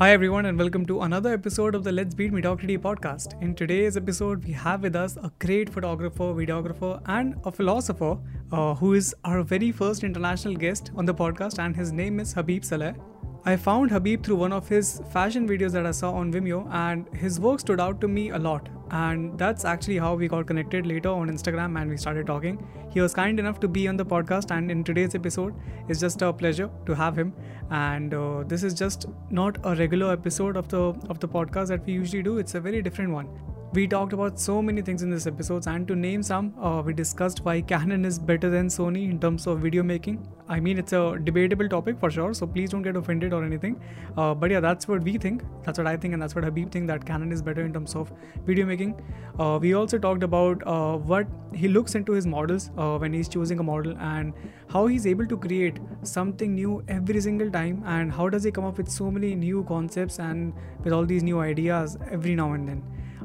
Hi, everyone, and welcome to another episode of the Let's Beat Mediocrity podcast. In today's episode, we have with us a great photographer, videographer, and a philosopher uh, who is our very first international guest on the podcast, and his name is Habib Saleh. I found Habib through one of his fashion videos that I saw on Vimeo, and his work stood out to me a lot. And that's actually how we got connected later on Instagram and we started talking. He was kind enough to be on the podcast, and in today's episode, it's just a pleasure to have him. And uh, this is just not a regular episode of the of the podcast that we usually do. It's a very different one. We talked about so many things in this episode, and to name some, uh, we discussed why Canon is better than Sony in terms of video making. I mean, it's a debatable topic for sure, so please don't get offended or anything. Uh, but yeah, that's what we think. That's what I think, and that's what Habib think that Canon is better in terms of video making. Uh, we also talked about uh, what he looks into his models uh, when he's choosing a model and how he's able to create something new every single time, and how does he come up with so many new concepts and with all these new ideas every now and then.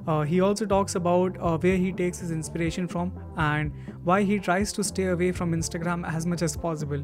Uh, he also talks about uh, where he takes his inspiration from and why he tries to stay away from Instagram as much as possible.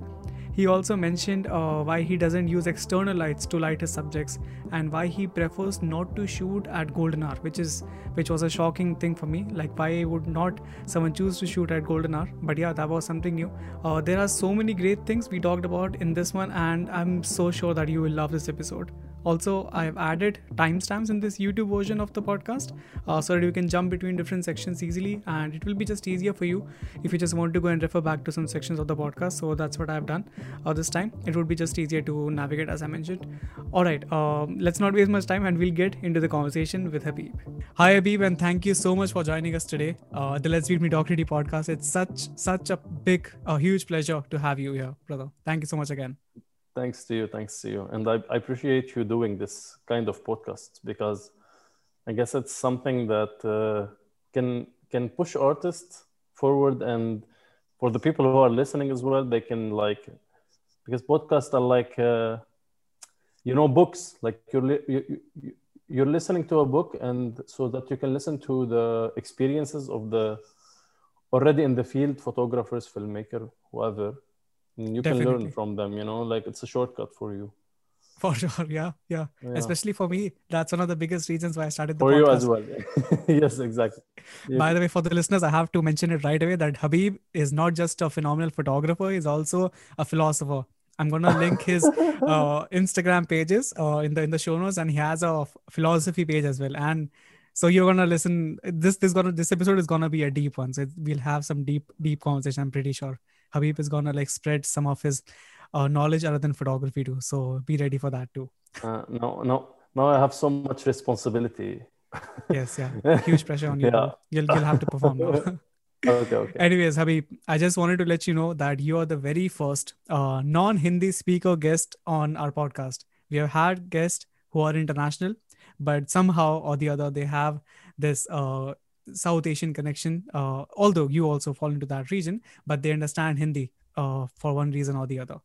He also mentioned uh, why he doesn't use external lights to light his subjects and why he prefers not to shoot at golden hour, which is which was a shocking thing for me. Like why would not someone choose to shoot at golden hour? But yeah, that was something new. Uh, there are so many great things we talked about in this one, and I'm so sure that you will love this episode. Also, I've added timestamps in this YouTube version of the podcast uh, so that you can jump between different sections easily, and it will be just easier for you if you just want to go and refer back to some sections of the podcast. So that's what I've done uh, this time. It would be just easier to navigate, as I mentioned. All right, um, let's not waste much time, and we'll get into the conversation with Habib. Hi, Habib, and thank you so much for joining us today. Uh, the Let's Beat Mediocrity podcast. It's such such a big, a huge pleasure to have you here, brother. Thank you so much again. Thanks to you. Thanks to you. And I, I appreciate you doing this kind of podcast because I guess it's something that uh, can can push artists forward and for the people who are listening as well, they can like because podcasts are like uh, you know books like you're li- you, you, you're listening to a book and so that you can listen to the experiences of the already in the field photographers filmmaker whoever you Definitely. can learn from them you know like it's a shortcut for you for sure yeah, yeah, yeah. especially for me that's one of the biggest reasons why i started the for podcast. you as well yes exactly yeah. by the way for the listeners i have to mention it right away that habib is not just a phenomenal photographer he's also a philosopher i'm gonna link his uh, instagram pages uh, in the in the show notes and he has a philosophy page as well and so you're gonna listen this this gonna this episode is gonna be a deep one so we'll have some deep deep conversation i'm pretty sure Habib is gonna like spread some of his uh, knowledge other than photography too. So be ready for that too. Uh, no, no, now I have so much responsibility. yes, yeah, huge pressure on you. Yeah. You'll you'll have to perform now. okay, okay. Anyways, Habib, I just wanted to let you know that you are the very first uh, non-Hindi speaker guest on our podcast. We have had guests who are international, but somehow or the other they have this uh, South Asian connection, uh, although you also fall into that region, but they understand Hindi uh, for one reason or the other.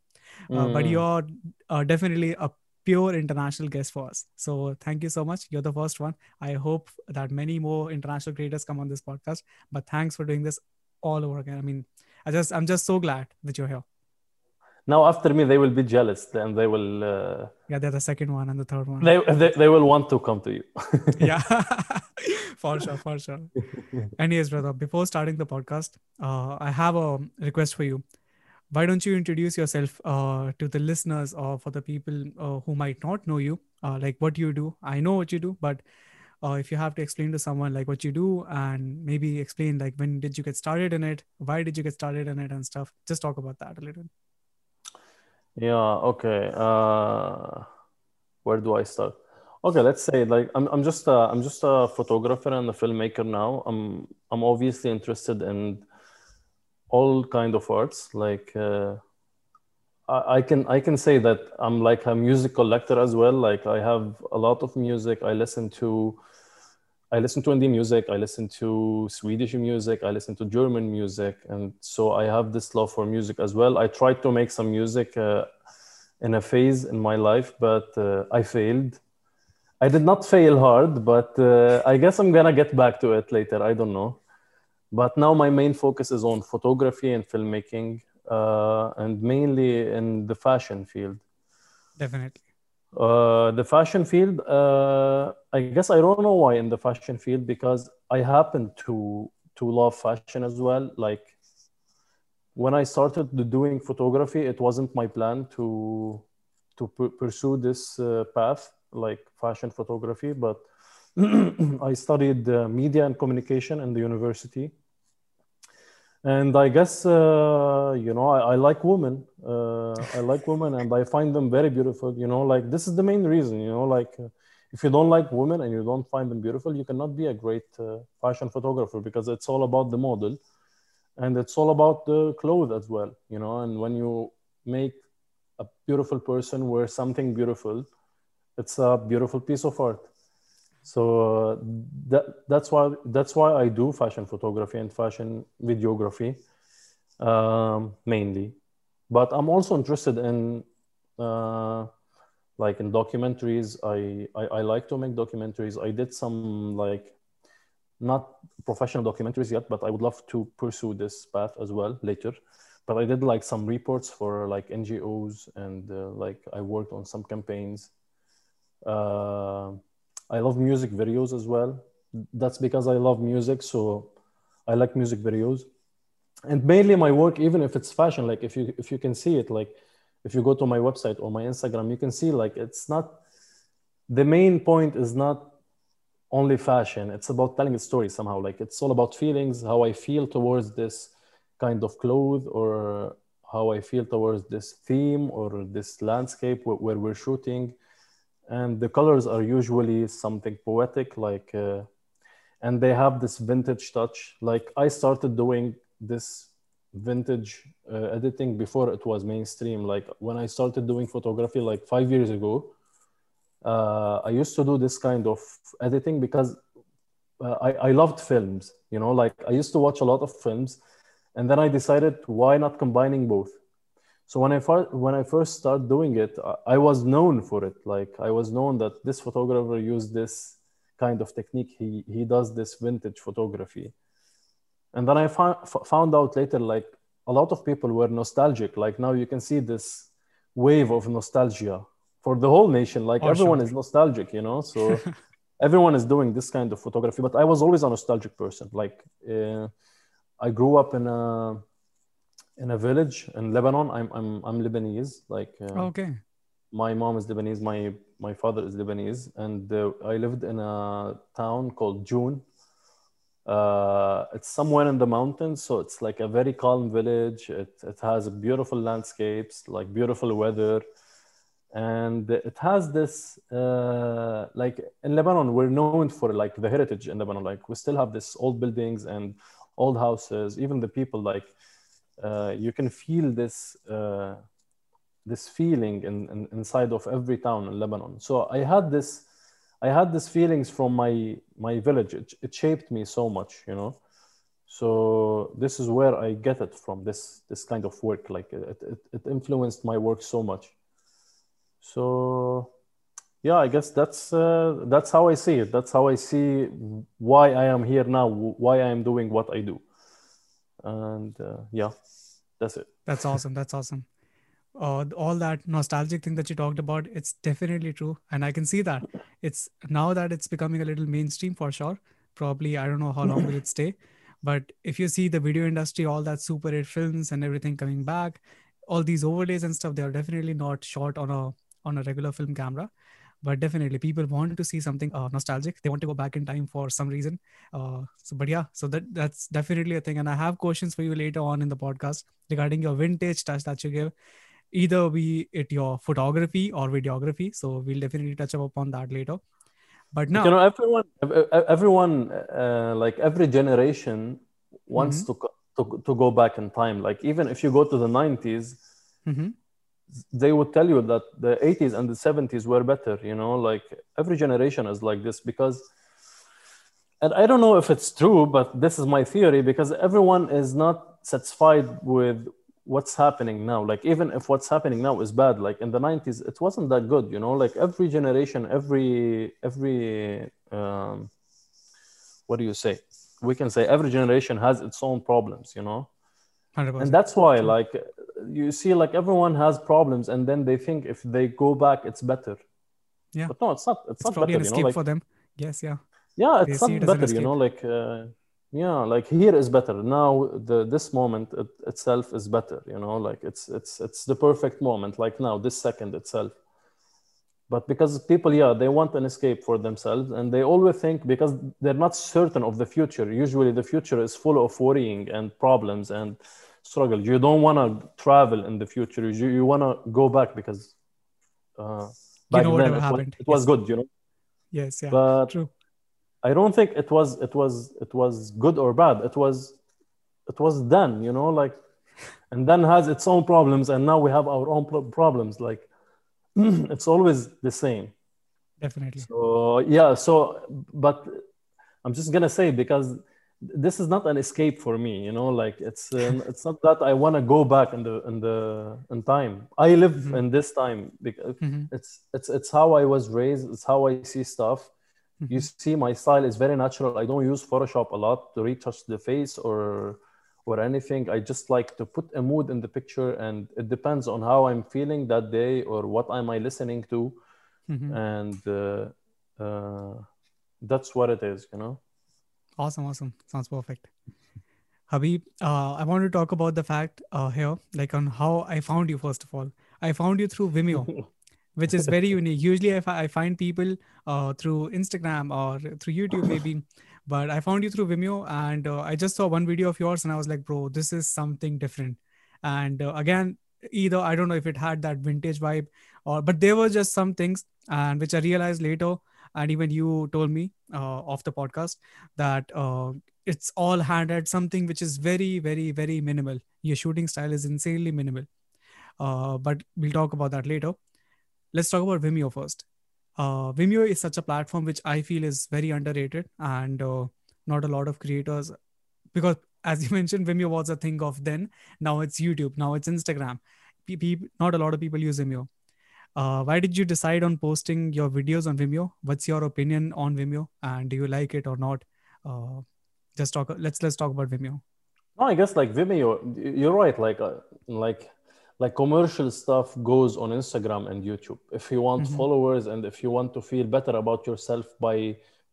Mm. But hmm. you're uh, definitely a pure international guest for us. So thank you so much. You're the first one. I hope that many more international creators come on this podcast. But thanks for doing this all over again. I mean, I just I'm just so glad that you're here now after me they will be jealous and they will uh, yeah they're the second one and the third one. they, they, they will want to come to you. Yeah. For sure for sure. Anyways brother before starting the podcast uh, i have a request for you. Why don't you introduce yourself uh, to the listeners or for the people uh, who might not know you? Uh, like what you do? I know what you do but uh, if you have to explain to someone like what you do and maybe explain like when did you get started in it why did you get started in it and stuff just talk about that a little yeah, okay. Uh, where do I start? Okay, let's say like I'm I'm just a, I'm just a photographer and a filmmaker now. I'm I'm obviously interested in all kind of arts. Like uh, I, I can I can say that I'm like a music collector as well. Like I have a lot of music. I listen to I listen to indie music, I listen to Swedish music, I listen to German music, and so I have this love for music as well. I tried to make some music uh, in a phase in my life, but uh, I failed. I did not fail hard, but uh, I guess I'm gonna get back to it later. I don't know. But now my main focus is on photography and filmmaking, uh, and mainly in the fashion field. Definitely. Uh, the fashion field, uh, I guess I don't know why in the fashion field because I happen to to love fashion as well. Like when I started doing photography, it wasn't my plan to to pursue this uh, path, like fashion photography, but I studied uh, media and communication in the university and I guess uh, you know I, I like women. Uh, I like women, and I find them very beautiful. You know, like this is the main reason. You know, like uh, if you don't like women and you don't find them beautiful, you cannot be a great uh, fashion photographer because it's all about the model, and it's all about the clothes as well. You know, and when you make a beautiful person wear something beautiful, it's a beautiful piece of art so that that's why that's why I do fashion photography and fashion videography um, mainly. But I'm also interested in uh, like in documentaries. I, I I like to make documentaries. I did some like not professional documentaries yet, but I would love to pursue this path as well later. But I did like some reports for like NGOs and uh, like I worked on some campaigns. Uh, I love music videos as well. That's because I love music, so I like music videos. And mainly my work, even if it's fashion, like if you if you can see it, like if you go to my website or my Instagram, you can see like it's not the main point is not only fashion. It's about telling a story somehow. Like it's all about feelings, how I feel towards this kind of clothes or how I feel towards this theme or this landscape where, where we're shooting and the colors are usually something poetic like uh, and they have this vintage touch. Like i started doing this vintage uh, editing before it was mainstream. Like when i started doing photography like five years ago uh, i used to do this kind of editing because uh, I, I loved films you know? Like i used to watch a lot of films and then i decided why not combining both so when I first when I first started doing it, I was known for it. Like I was known that this photographer used this kind of technique. He he does this vintage photography, and then I found found out later like a lot of people were nostalgic. Like now you can see this wave of nostalgia for the whole nation. Like oh, everyone is nostalgic, you know. So everyone is doing this kind of photography. But I was always a nostalgic person. Like uh, I grew up in a in a village in Lebanon. I'm I'm I'm Lebanese. Like uh, okay, my mom is Lebanese. My my father is Lebanese, and uh, I lived in a town called Joon. Uh, it's somewhere in the mountains, so it's like a very calm village. It it has beautiful landscapes, like beautiful weather, and it has this uh, like in Lebanon we're known for like the heritage in Lebanon. Like we still have this old buildings and old houses. Even the people like uh, you can feel this uh, this feeling in, in, inside of every town in Lebanon. So I had this I had these feelings from my my village. It, it shaped me so much, you know. So this is where I get it from. This this kind of work, like it, it, it influenced my work so much. So yeah, I guess that's uh, that's how I see it. That's how I see why I am here now. Why I am doing what I do and uh, yeah that's it. That's awesome. That's awesome. Uh, all that nostalgic thing that you talked about it's definitely true. And i can see that. It's now that it's becoming a little mainstream for sure probably i don't know how long will it stay. But if you see the video industry all that super hit films and everything coming back all these overlays and stuff they are definitely not shot on a on a regular film camera but definitely people want to see something uh, nostalgic. They want to go back in time for some reason. Uh, so but yeah so that that's definitely a thing. And i have questions for you later on in the podcast regarding your vintage touch that you give either be it your photography or videography. So we'll definitely touch up upon that later. But now you know everyone everyone uh, like every generation wants mm-hmm. to, to to go back in time. Like even if you go to the 90s mm-hmm they would tell you that the 80s and the 70s were better you know like every generation is like this because and i don't know if it's true but this is my theory because everyone is not satisfied with what's happening now. Like even if what's happening now is bad like in the 90s it wasn't that good you know? Like every generation every every um, what do you say? We can say every generation has its own problems you know 100%. and that's why like you see like everyone has problems and then they think if they go back it's better Yeah. But no, it's not. It's, It's not probably better. an You know, like for them. Yes, yeah. yeah, it's see not it better. You know, like uh, yeah, like here is better. Now the this moment it, itself is better. You know, like it's it's it's the perfect moment. Like now, this second itself. But because people, yeah, they want an escape for themselves, and they always think because they're not certain of the future. Usually, the future is full of worrying and problems and struggle. You don't want to travel in the future. You you want to go back because uh, You know then it was, it was Yes. good. You know, Yes, yeah. but True. I don't think it was it was it was good or bad. It was it was done, you know, like and then has its own problems, and now we have our own pro- problems. Like it's always the same. Definitely. So yeah, so but I'm just gonna say because this is not an escape for me, you know, like it's um, it's not that I want to go back in the in the in time. I live Mhm. in this time because Mhm. it's it's it's how I was raised. It's how I see stuff. You Mhm. see, my style is very natural. I don't use Photoshop a lot to retouch the face or or anything. I just like to put a mood in the picture, and it depends on how I'm feeling that day or what am I listening to, Mhm. and uh, uh, that's what it is, you know. Awesome, awesome. Sounds perfect. Habib, uh, I want to talk about the fact uh, here, like on how I found you, first of all. I found you through Vimeo, which is very unique. Usually, I, find people uh, through Instagram or through YouTube, maybe, but I found you through Vimeo and uh, I just saw one video of yours and I was like, bro, this is something different. And uh, again, either I don't know if it had that vintage vibe or, but there were just some things and which I realized later. And even you told me uh, off the podcast that uh, it's all handed something which is very very very minimal your shooting style is insanely minimal uh, but we'll talk about that later let's talk about vimeo first uh, vimeo is such a platform which i feel is very underrated and uh, not a lot of creators because as you mentioned vimeo was a thing of then. Now it's youtube now it's instagram. Not a lot of people use vimeo. Uh, why did you decide on posting your videos on vimeo? What's your opinion on vimeo? And do you like it or not? Uh, just talk let's let's talk about vimeo. No, I guess like Vimeo, you're right. Like, uh, like, like commercial stuff goes on Instagram and YouTube. If you want Mhm. followers and if you want to feel better about yourself by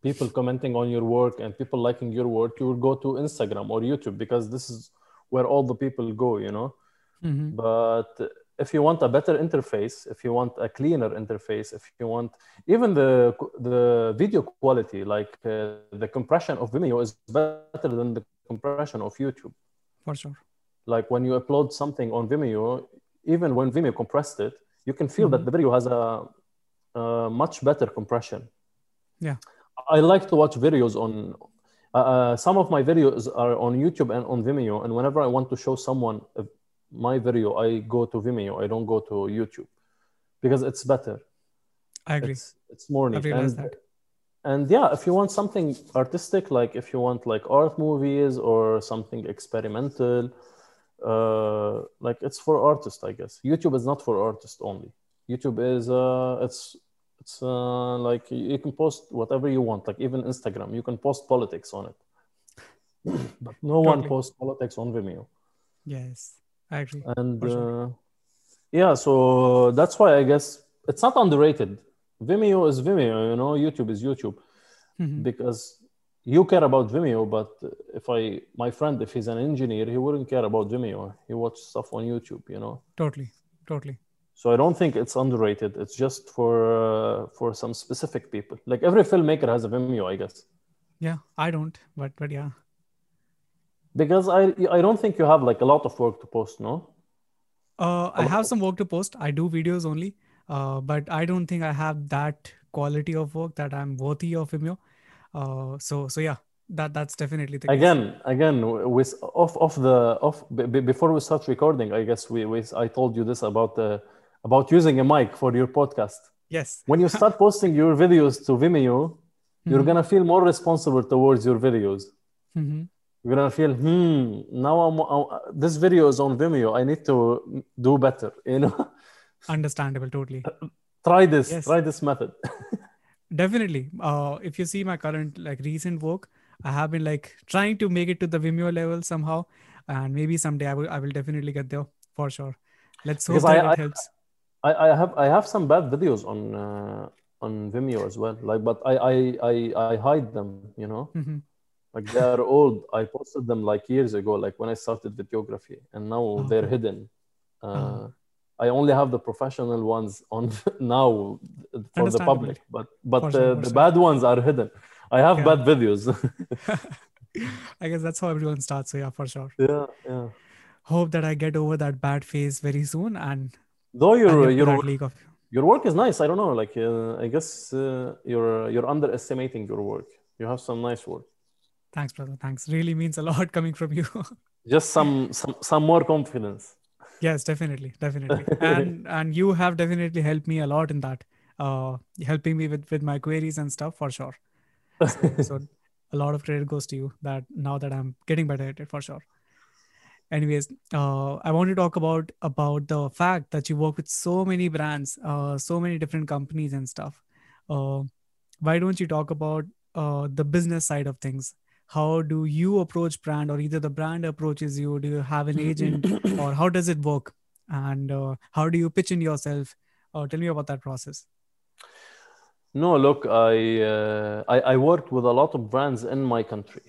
people commenting on your work and people liking your work, you will go to Instagram or YouTube because this is where all the people go. You know. Mhm. But if you want a better interface, if you want a cleaner interface, if you want even the the video quality, like uh, the compression of Vimeo is better than the compression of YouTube. for sure Like when you upload something on Vimeo, even when Vimeo compressed it, you can feel that Mhm. the video has a, a much better compression. Yeah. I like to watch videos on. Uh, uh, some of my videos are on YouTube and on Vimeo, and whenever I want to show someone uh, my video, I go to Vimeo. I don't go to YouTube because it's better. i agree It's it's more neat. and, that and yeah, if you want something artistic, like if you want like art movies or something experimental, uh, like it's for artists, I guess. YouTube is not for artists only. YouTube is uh, it's it's uh, like you can post whatever you want. Like even Instagram, you can post politics on it, but no one Totally. posts politics on Vimeo. yes i agree And uh, yeah, so that's why I guess it's not underrated. Vimeo is Vimeo, you know, YouTube is YouTube Mhm. because you care about Vimeo, but if I, my friend, if he's an engineer, he wouldn't care about Vimeo. He watches stuff on YouTube, you know. totally totally So I don't think it's underrated. It's just for uh, for some specific people. Like every filmmaker has a Vimeo, I guess. yeah i don't but but yeah Because I I don't think you have like a lot of work to post, no? uh, i have some work to post i do videos only uh, but i don't think i have that quality of work that i'm worthy of vimeo uh, so so yeah that that's definitely the case. again again with off off the off b- before we start recording i guess we, we i told you this about the about using a mic for your podcast yes when you start posting your videos to vimeo you're Mhm. gonna feel more responsible towards your videos mm-hmm. you're gonna feel hmm now i'm uh, this video is on vimeo i need to do better you know understandable totally try this Yes. try this method definitely uh, if you see my current like recent work i have been like trying to make it to the vimeo level somehow and maybe someday i will i will definitely get there for sure let's hope that I- it I- helps I, I have I have some bad videos on uh, on Vimeo as well. Like, but I I I, I hide them, you know. hmm Like they are old. I posted them like years ago, like when I started videography, and now Oh, they're hidden. Uh, Oh. I only have the professional ones on now for the public, but but uh, the bad ones are hidden. I have Yeah. bad videos. I guess that's how everyone starts. So yeah, for sure. yeah, yeah. Hope that I get over that bad phase very soon and Though your your your work is nice. I don't know. Like uh, I guess uh, you're you're underestimating your work. You have some nice work. Thanks, brother. Thanks. Really means a lot coming from you. Just some some some more confidence. Yes, definitely, definitely. And and you have definitely helped me a lot in that. Uh, helping me with with my queries and stuff for sure. so a lot of credit goes to you that now that i'm getting better at it for sure anyways uh, i want to talk about about the fact that you work with so many brands uh, so many different companies and stuff uh, why don't you talk about uh, the business side of things how do you approach brand or either the brand approaches you do you have an agent or how does it work and uh, how do you pitch in yourself uh, tell me about that process No, look, I, uh, I I worked with a lot of brands in my country.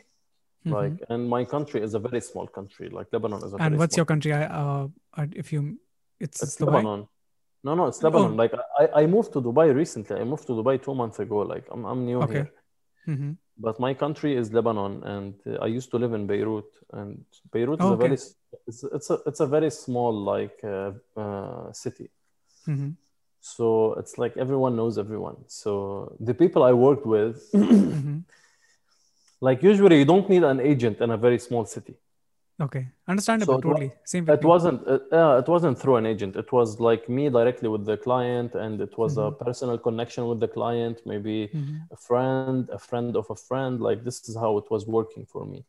Mhm. Like, and my country is a very small country. Like Lebanon is a country. and what's your country I, uh, if you it's, It's Lebanon. No, no, it's Lebanon. Oh. Like I, I moved to Dubai recently. I moved to Dubai two months ago. Like I'm, I'm new Okay. here. hmm But my country is Lebanon, and uh, I used to live in Beirut. And Beirut is a very, it's, it's a, it's a very small like uh, uh, city. hmm So it's like everyone knows everyone. So the people I worked with, hmm like usually you don't need an agent in a very small city. Okay, understandable. So totally. Same with It me. wasn't. Uh, uh, it wasn't through an agent. It was like me directly with the client, and it was a personal connection with the client. Maybe Mhm. a friend, a friend of a friend. Like this is how it was working for me.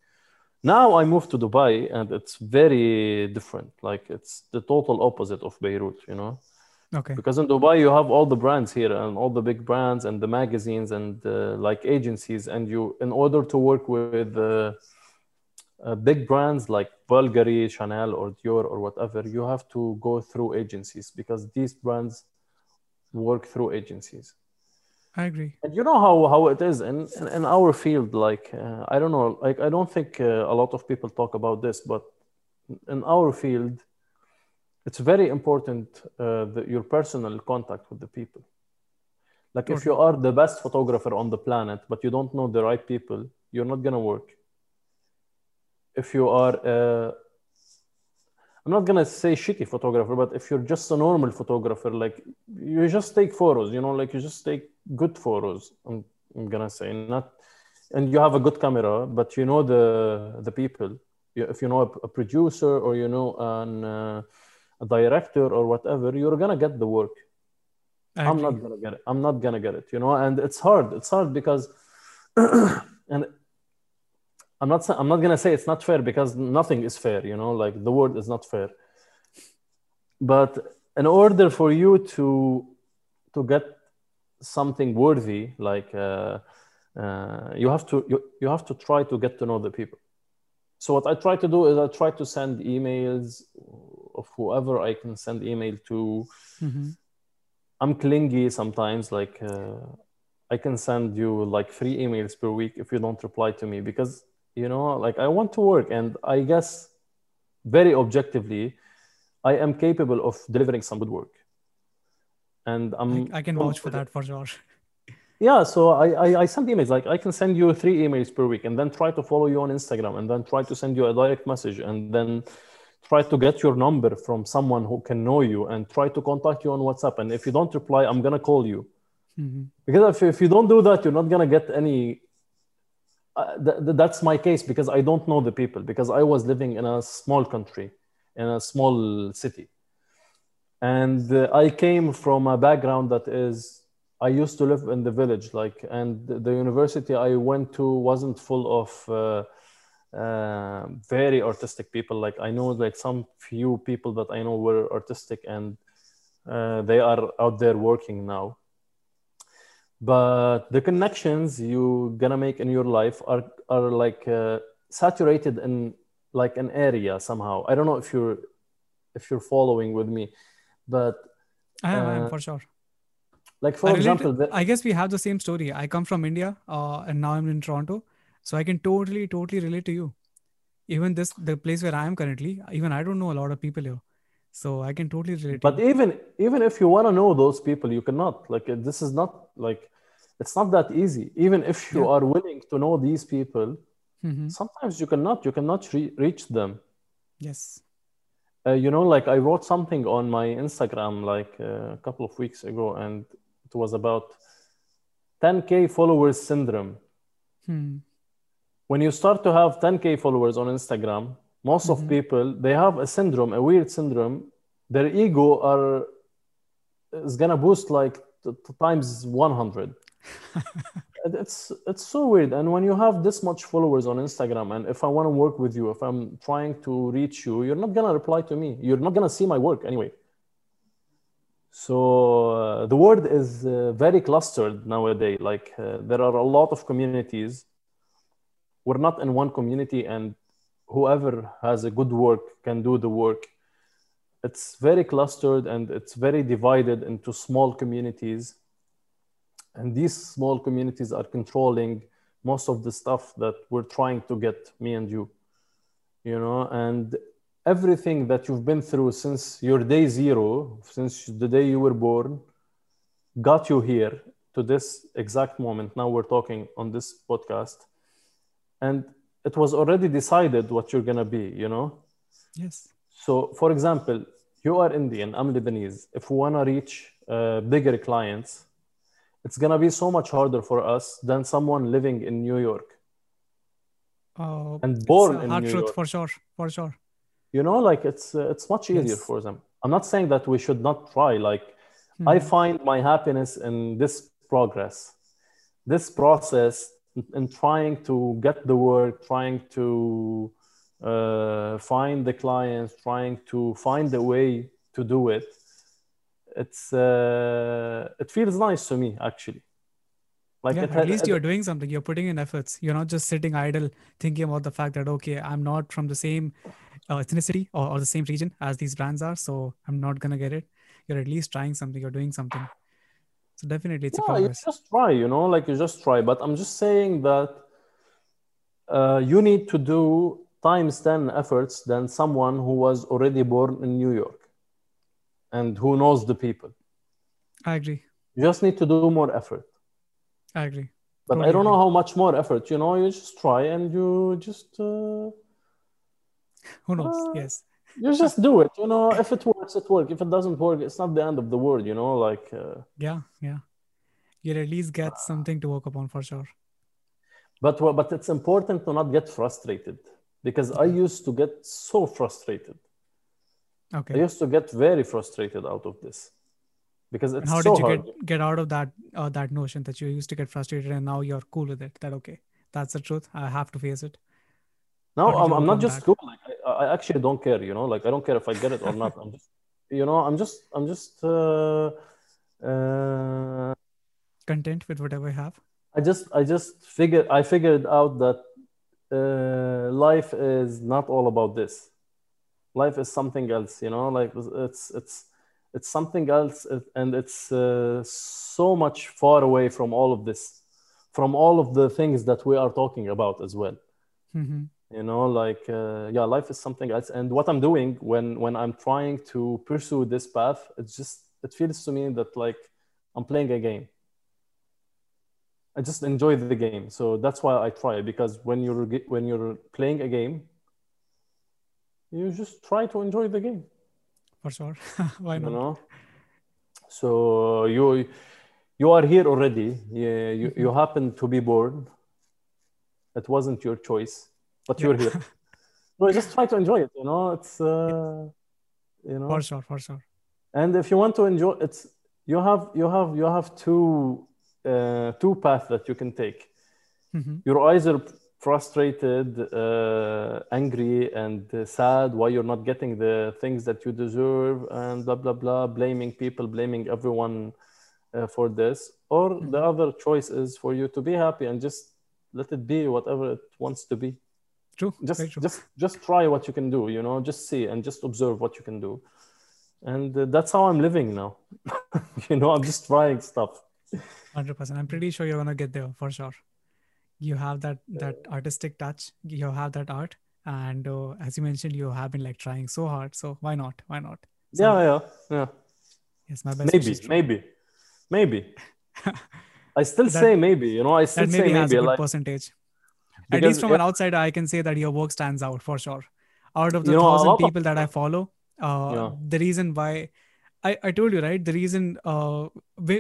Now I moved to Dubai, and it's very different. Like it's the total opposite of Beirut. You know, Okay. because in Dubai you have all the brands here and all the big brands and the magazines and uh, like agencies, and you, in order to work with. Uh, big brands like Bulgari, Chanel, or Dior, or whatever, you have to go through agencies because these brands work through agencies. I agree. And you know how, how it is in, in, in our field. Like, uh, I don't know, like, I don't think uh, a lot of people talk about this, but in our field, it's very important uh, the, your personal contact with the people. Like, if you are the best photographer on the planet, but you don't know the right people, you're not going to work if you are uh, i'm not gonna say shitty photographer but if you're just a normal photographer like you just take photos you know like you just take good photos i'm, I'm gonna say not and you have a good camera but you know the the people if you know a, a producer or you know an uh, a director or whatever you're gonna get the work I I'm not gonna get it. I'm not gonna get it. You know, and it's hard. It's hard because, and I'm not. I'm not gonna say it's not fair because nothing is fair. You know, like the world is not fair. But in order for you to to get something worthy, like uh, uh, you have to you, you have to try to get to know the people. So what I try to do is I try to send emails of whoever I can send email to. Mhm. I'm clingy sometimes. Like uh, I can send you like three emails per week if you don't reply to me because you know, like I want to work, and I guess very objectively, I am capable of delivering some good work. And I'm I, I can vouch for that for sure. yeah, so I, I I send emails like I can send you three emails per week, and then try to follow you on Instagram, and then try to send you a direct message, and then try to get your number from someone who can know you, and try to contact you on WhatsApp. And if you don't reply, I'm gonna call you Mhm. because if, if you don't do that, you're not gonna get any. Uh, th- th- that's my case because I don't know the people because I was living in a small country, in a small city, and uh, I came from a background that is I used to live in the village, like, and the university I went to wasn't full of uh, uh, very artistic people. Like, I know, like, some few people that I know were artistic, and uh, they are out there working now. But the connections you're gonna make in your life are are like uh, saturated in like an area somehow. I don't know if you're if you're following with me, but I am, I am Uh, for sure. like for I relate- example the, I guess we have the same story. I come from India, uh, and now I'm in Toronto, so I can totally, totally relate to you. Even this, the place where I am currently, even I don't know a lot of people here, so I can totally relate. but to you. even even if you want to know those people you cannot like uh, this is not like it's not that easy even if you Yeah. are willing to know these people Mhm. sometimes you cannot you cannot re- reach them Yes. uh, you know like i wrote something on my instagram like uh, a couple of weeks ago and it was about 10k followers syndrome Hmm. when you start to have 10k followers on instagram most of Mhm. people they have a syndrome a weird syndrome their ego are is gonna boost like t- times 100 It- it's it's so weird. And when you have this much followers on instagram and if i want to work with you if i'm trying to reach you you're not gonna reply to me. You're not gonna see my work anyway. So uh, the world is uh, very clustered nowadays. Like uh, there are a lot of communities. We're not in one community and whoever has a good work can do the work. It's very clustered and it's very divided into small communities and these small communities are controlling most of the stuff that we're trying to get me and you you know and everything that you've been through since your day zero since the day you were born got you here to this exact moment now we're talking on this podcast and it was already decided what you're going to be you know Yes. so, for example, you are Indian, I'm Lebanese. If we want to reach uh, bigger clients, it's going to be so much harder for us than someone living in New York Uh, and born in New truth York. for sure. For sure. You know, like it's uh, it's much easier Yes. for them. I'm not saying that we should not try. Like I Mhm. find my happiness in this progress, this process in trying to get the work, trying to uh, find the clients, trying to find a way to do it. It's uh, it feels nice to me actually. Like yeah, at least you're doing something. You're putting in efforts. You're not just sitting idle thinking about the fact that, okay, I'm not from the same uh, ethnicity or, or the same region as these brands are, so I'm not going to get it. You're at least trying something. You're doing something. So definitely it's a yeah, you just try, you know, like you just try. But I'm just saying that uh, you need to do times 10 efforts than someone who was already born in New York and who knows the people. I agree. You just need to do more effort. I agree. But Totally I don't know how much more effort, you know, you just try and you just uh, Who knows? Uh, yes. you just do it, you know, if it works, it works. If it doesn't work, it's not the end of the world, you know, like uh, Yeah. Yeah. You'll at least get something to work upon for sure. But but it's important to not get frustrated because I used to get so frustrated. I used to get very frustrated out of this because it's And how so did you hard. get get out of that uh, that notion that you used to get frustrated and now you're cool with it? That okay, that's the truth. I have to face it. No, I'm, I'm not just cool. Like I, I actually don't care. You know, like I don't care if I get it or not. I'm just, you know, I'm just, I'm just, uh, uh, Content with whatever I have. I just, I just figured, I figured out that uh, life is not all about this. Life is something else. You know, like it's, it's, it's something else, and it's uh, so much far away from all of this, from all of the things that we are talking about as well. hmm you know like uh, yeah life is something else and what i'm doing when when i'm trying to pursue this path it's just it feels to me that like i'm playing a game i just enjoy the game so that's why i try because when you're when you're playing a game you just try to enjoy the game. For sure. Why you not? know? So you you are here already. Yeah, you, you happen to be born. It wasn't your choice but you're here. So just try to enjoy it you know? It's uh, you know? For sure. For sure. and if you want to enjoy it's you have you have you have two uh, two paths that you can take. Hmm you're either frustrated uh, angry and uh, sad why you're not getting the things that you deserve and blah blah blah blaming people blaming everyone uh, for this or the Mhm. other choice is for you to be happy and just let it be whatever it wants to be True. just true. just just try what you can do you know just see and just observe what you can do and uh, that's how I'm living now. you know, I'm just trying stuff. Hundred percent. I'm pretty sure you're gonna get there for sure. You have that that artistic touch. You have that art, and uh, as you mentioned, you have been like trying so hard. So why not? Why not? So, yeah, yeah, yeah. Yes, my best. Maybe, maybe, maybe. I still That- say maybe. You know, I still that say maybe a good Like, percentage. At least from yeah, an outsider, I can say that your work stands out for sure. Out of the You know, thousand lot of- people that I follow, uh, Yeah. the reason why I, I told you right, the reason uh,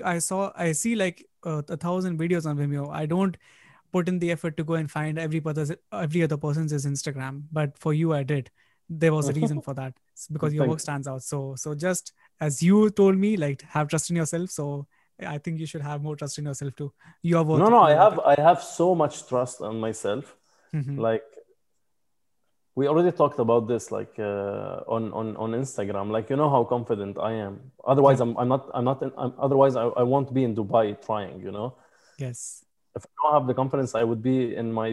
I saw I see like uh, a thousand videos on Vimeo. I don't put in the effort to go and find every person, every other person's is Instagram, but for you, I did. There was a reason for that. It's because your Thank work stands out. So so just as you told me, like have trust in yourself. So I think you should have more trust in yourself too. You are worth no, no, I have, I have so much trust on myself. Mhm. Like, we already talked about this, like uh, on on on Instagram. Like, you know how confident I am. Otherwise, I'm I'm not I'm not. In, I'm, otherwise, I, I won't be in Dubai trying. You know. Yes. If I don't have the confidence, I would be in my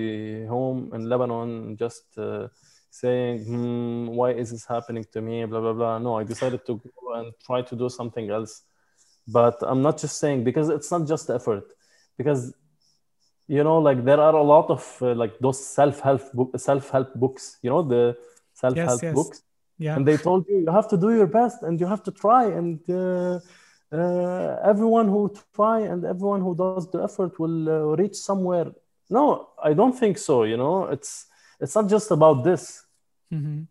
home in Lebanon just uh, saying, hmm, why is this happening to me? Blah, blah, blah. No, I decided to go and try to do something else. But I'm not just saying, because it's not just effort. Because, you know, like there are a lot of uh, like those self-help book, self-help books, you know, the self-help yes. books. Yeah. And they told you, you have to do your best and you have to try. And uh, uh, everyone who try and everyone who does the effort will uh, reach somewhere. No, I don't think so. You know, it's it's not just about this. Mhm.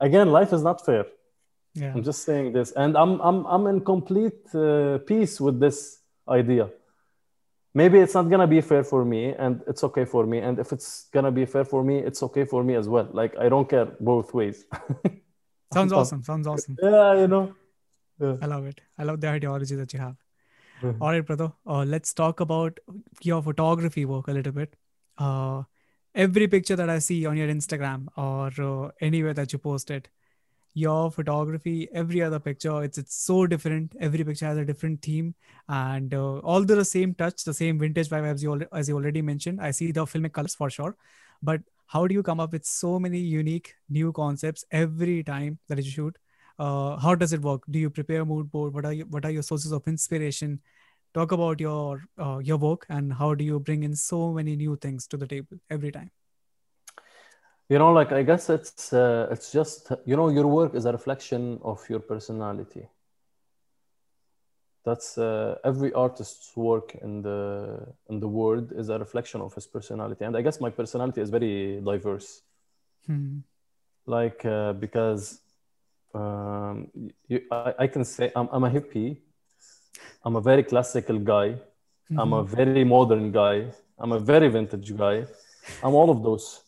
Again, life is not fair. Yeah. I'm just saying this, and I'm I'm I'm in complete uh, peace with this idea. Maybe it's not gonna be fair for me, and it's okay for me. And if it's gonna be fair for me, it's okay for me as well. Like I don't care both ways. Sounds awesome. Sounds awesome. Yeah, you know. Yeah. I love it. I love the ideology that you have. Mhm. All right, brother. Uh, let's talk about your photography work a little bit. Uh, every picture that I see on your Instagram or uh, anywhere that you posted, your photography, every other picture, it's it's so different. Every picture has a different theme, and uh, although the same touch, the same vintage vibe as you as you already mentioned, I see the filmic colors for sure. But how do you come up with so many unique new concepts every time that you shoot? Uh, how does it work? Do you prepare a mood board? What are you, what are your sources of inspiration? Talk about your uh, your work and how do you bring in so many new things to the table every time? You know, like I guess it's uh, it's just you know your work is a reflection of your personality. That's uh, every artist's work in the in the world is a reflection of his personality, and I guess my personality is very diverse. Hmm. Like uh, because um, you, I, I can say I'm, I'm a hippie. I'm a very classical guy. I'm a very modern guy. I'm a very vintage guy. I'm all of those,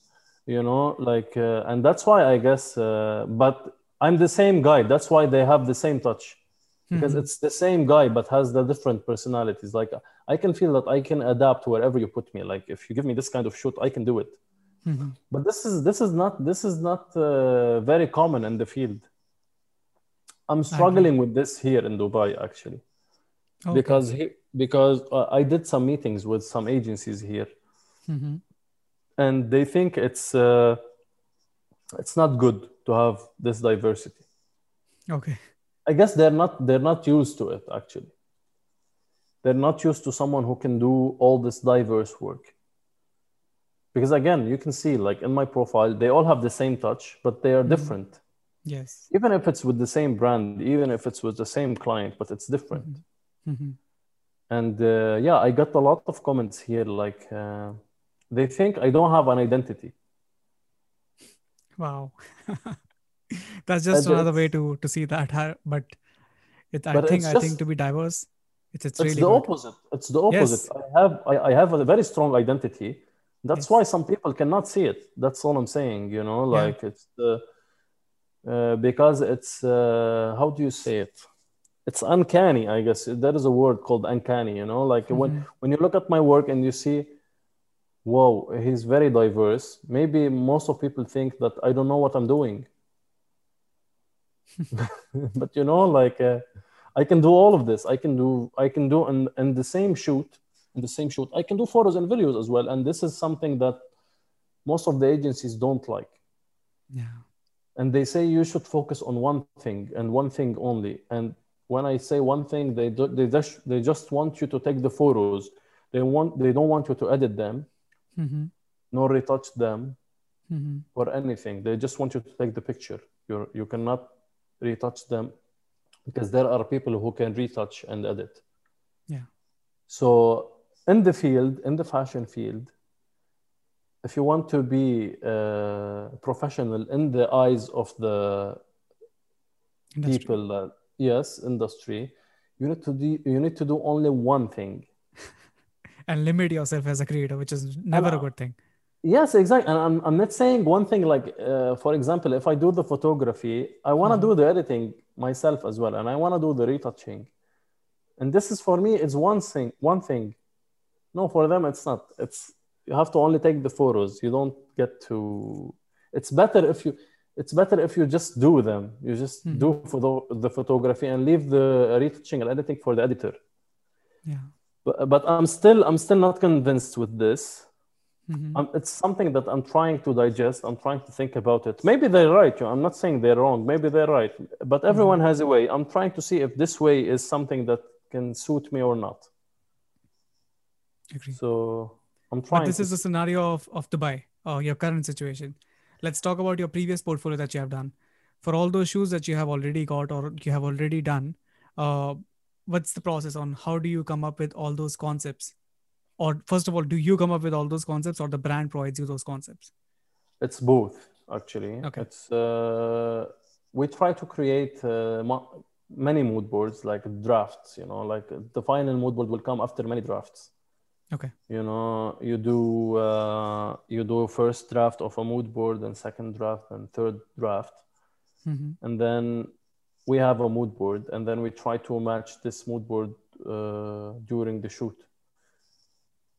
you know, like, uh, and that's why I guess, uh, but I'm the same guy. That's why they have the same touch because Mhm. it's the same guy, but has the different personalities. Like, I can feel that I can adapt wherever you put me. Like, if you give me this kind of shoot, I can do it. Mhm. But this is this is not this is not uh, very common in the field. I'm struggling with this here in Dubai actually Okay. because he, because uh, I did some meetings with some agencies here, Mhm. and they think it's uh, it's not good to have this diversity. Okay. I guess they're not they're not used to it actually. They're not used to someone who can do all this diverse work. Because again, you can see like in my profile, they all have the same touch, but they are different. Yes. Even if it's with the same brand, even if it's with the same client, but it's different. Mhm. And uh, yeah, I got a lot of comments here like uh, they think I don't have an identity. Wow. That's just And another way to to see that. But it, I But think it's I just- think to be diverse, it's it's It's really the good. opposite. It's the opposite. Yes. I have I, I have a very strong identity. That's Yes. why some people cannot see it. That's all I'm saying. You know, Yeah. like it's the uh, because it's uh, how do you say it? It's uncanny, I guess. There is a word called uncanny. You know, like when Mhm. when you look at my work and you see, whoa, he's very diverse. Maybe most of people think that I don't know what I'm doing. but you know, like uh, I can do all of this. I can do I can do in, in the same shoot, in the same shoot. I can do photos and videos as well. And this is something that most of the agencies don't like. Yeah. And they say you should focus on one thing and one thing only. And when I say one thing, they do, they just they just want you to take the photos. They want they don't want you to edit them, Mm-hmm. nor retouch them, Mm-hmm. or anything. They just want you to take the picture. You you cannot retouch them because there are people who can retouch and edit. Yeah. So in the field, in the fashion field, if you want to be uh, professional in the eyes of the Industry. people yes industry, you need to do you need to do only one thing. and limit yourself as a creator, which is never a uh, good thing. Yes, exactly. And I'm, I'm not saying one thing like, uh, for example, if I do the photography, I want to Mhm. do the editing myself as well, and I want to do the retouching. And this is for me, it's one thing. One thing. No, for them, it's not. It's you have to only take the photos. You don't get to. It's better if you. It's better if you just do them. You just Mhm. do photo, the photography and leave the retouching and editing for the editor. Yeah. But, but I'm still I'm still not convinced with this. Mhm. Um, it's something that I'm trying to digest. I'm trying to think about it. Maybe they're right. I'm not saying they're wrong. Maybe they're right. But everyone has a way. I'm trying to see if this way is something that can suit me or not. Agree. So I'm trying. But this to is the scenario of, of Dubai, uh, your current situation. Let's talk about your previous portfolio that you have done. For all those shoes that you have already got or you have already done, uh, what's the process on how do you come up with all those concepts? Or first of all, do you come up with all those concepts or the brand provides you those concepts? It's both actually. Okay. It's uh, we try to create uh, mo- many mood boards like drafts. You know, like the final mood board will come after many drafts. Okay. you know you do uh, you do first draft of a mood board and second draft and third draft. Hmm and then we have a mood board and then we try to match this mood board uh, during the shoot.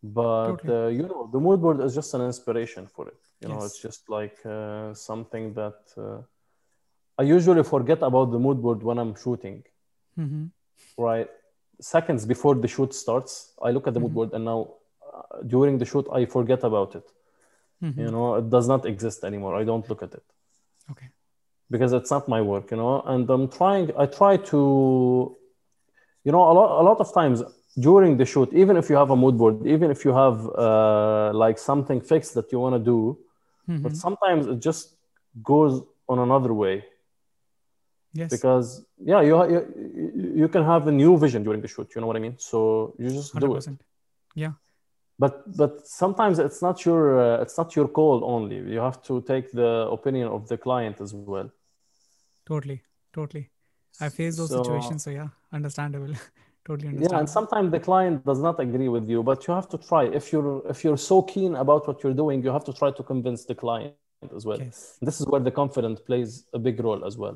But Totally. uh, you know the mood board is just an inspiration for it. You know it's just like uh, something that uh, i usually forget about the mood board when i'm shooting. Hmm right seconds before the shoot starts i look at the mood board and now uh, during the shoot i forget about it hmm you know it does not exist anymore i don't look at it Okay. because it's not my work you know and i'm trying i try to you know a lot, a lot of times during the shoot even if you have a mood board even if you have uh, like something fixed that you want to do Mhm. but sometimes it just goes on another way Yes. because yeah you, you you can have a new vision during the shoot you know what i mean so you just do it Yeah. but but sometimes it's not your uh, it's not your call only you have to take the opinion of the client as well Totally. Totally. I face those So- situations. So yeah, understandable. totally yeah and sometimes the client does not agree with you but you have to try if you're if you're so keen about what you're doing you have to try to convince the client as well Yes. this is where the confidence plays a big role as well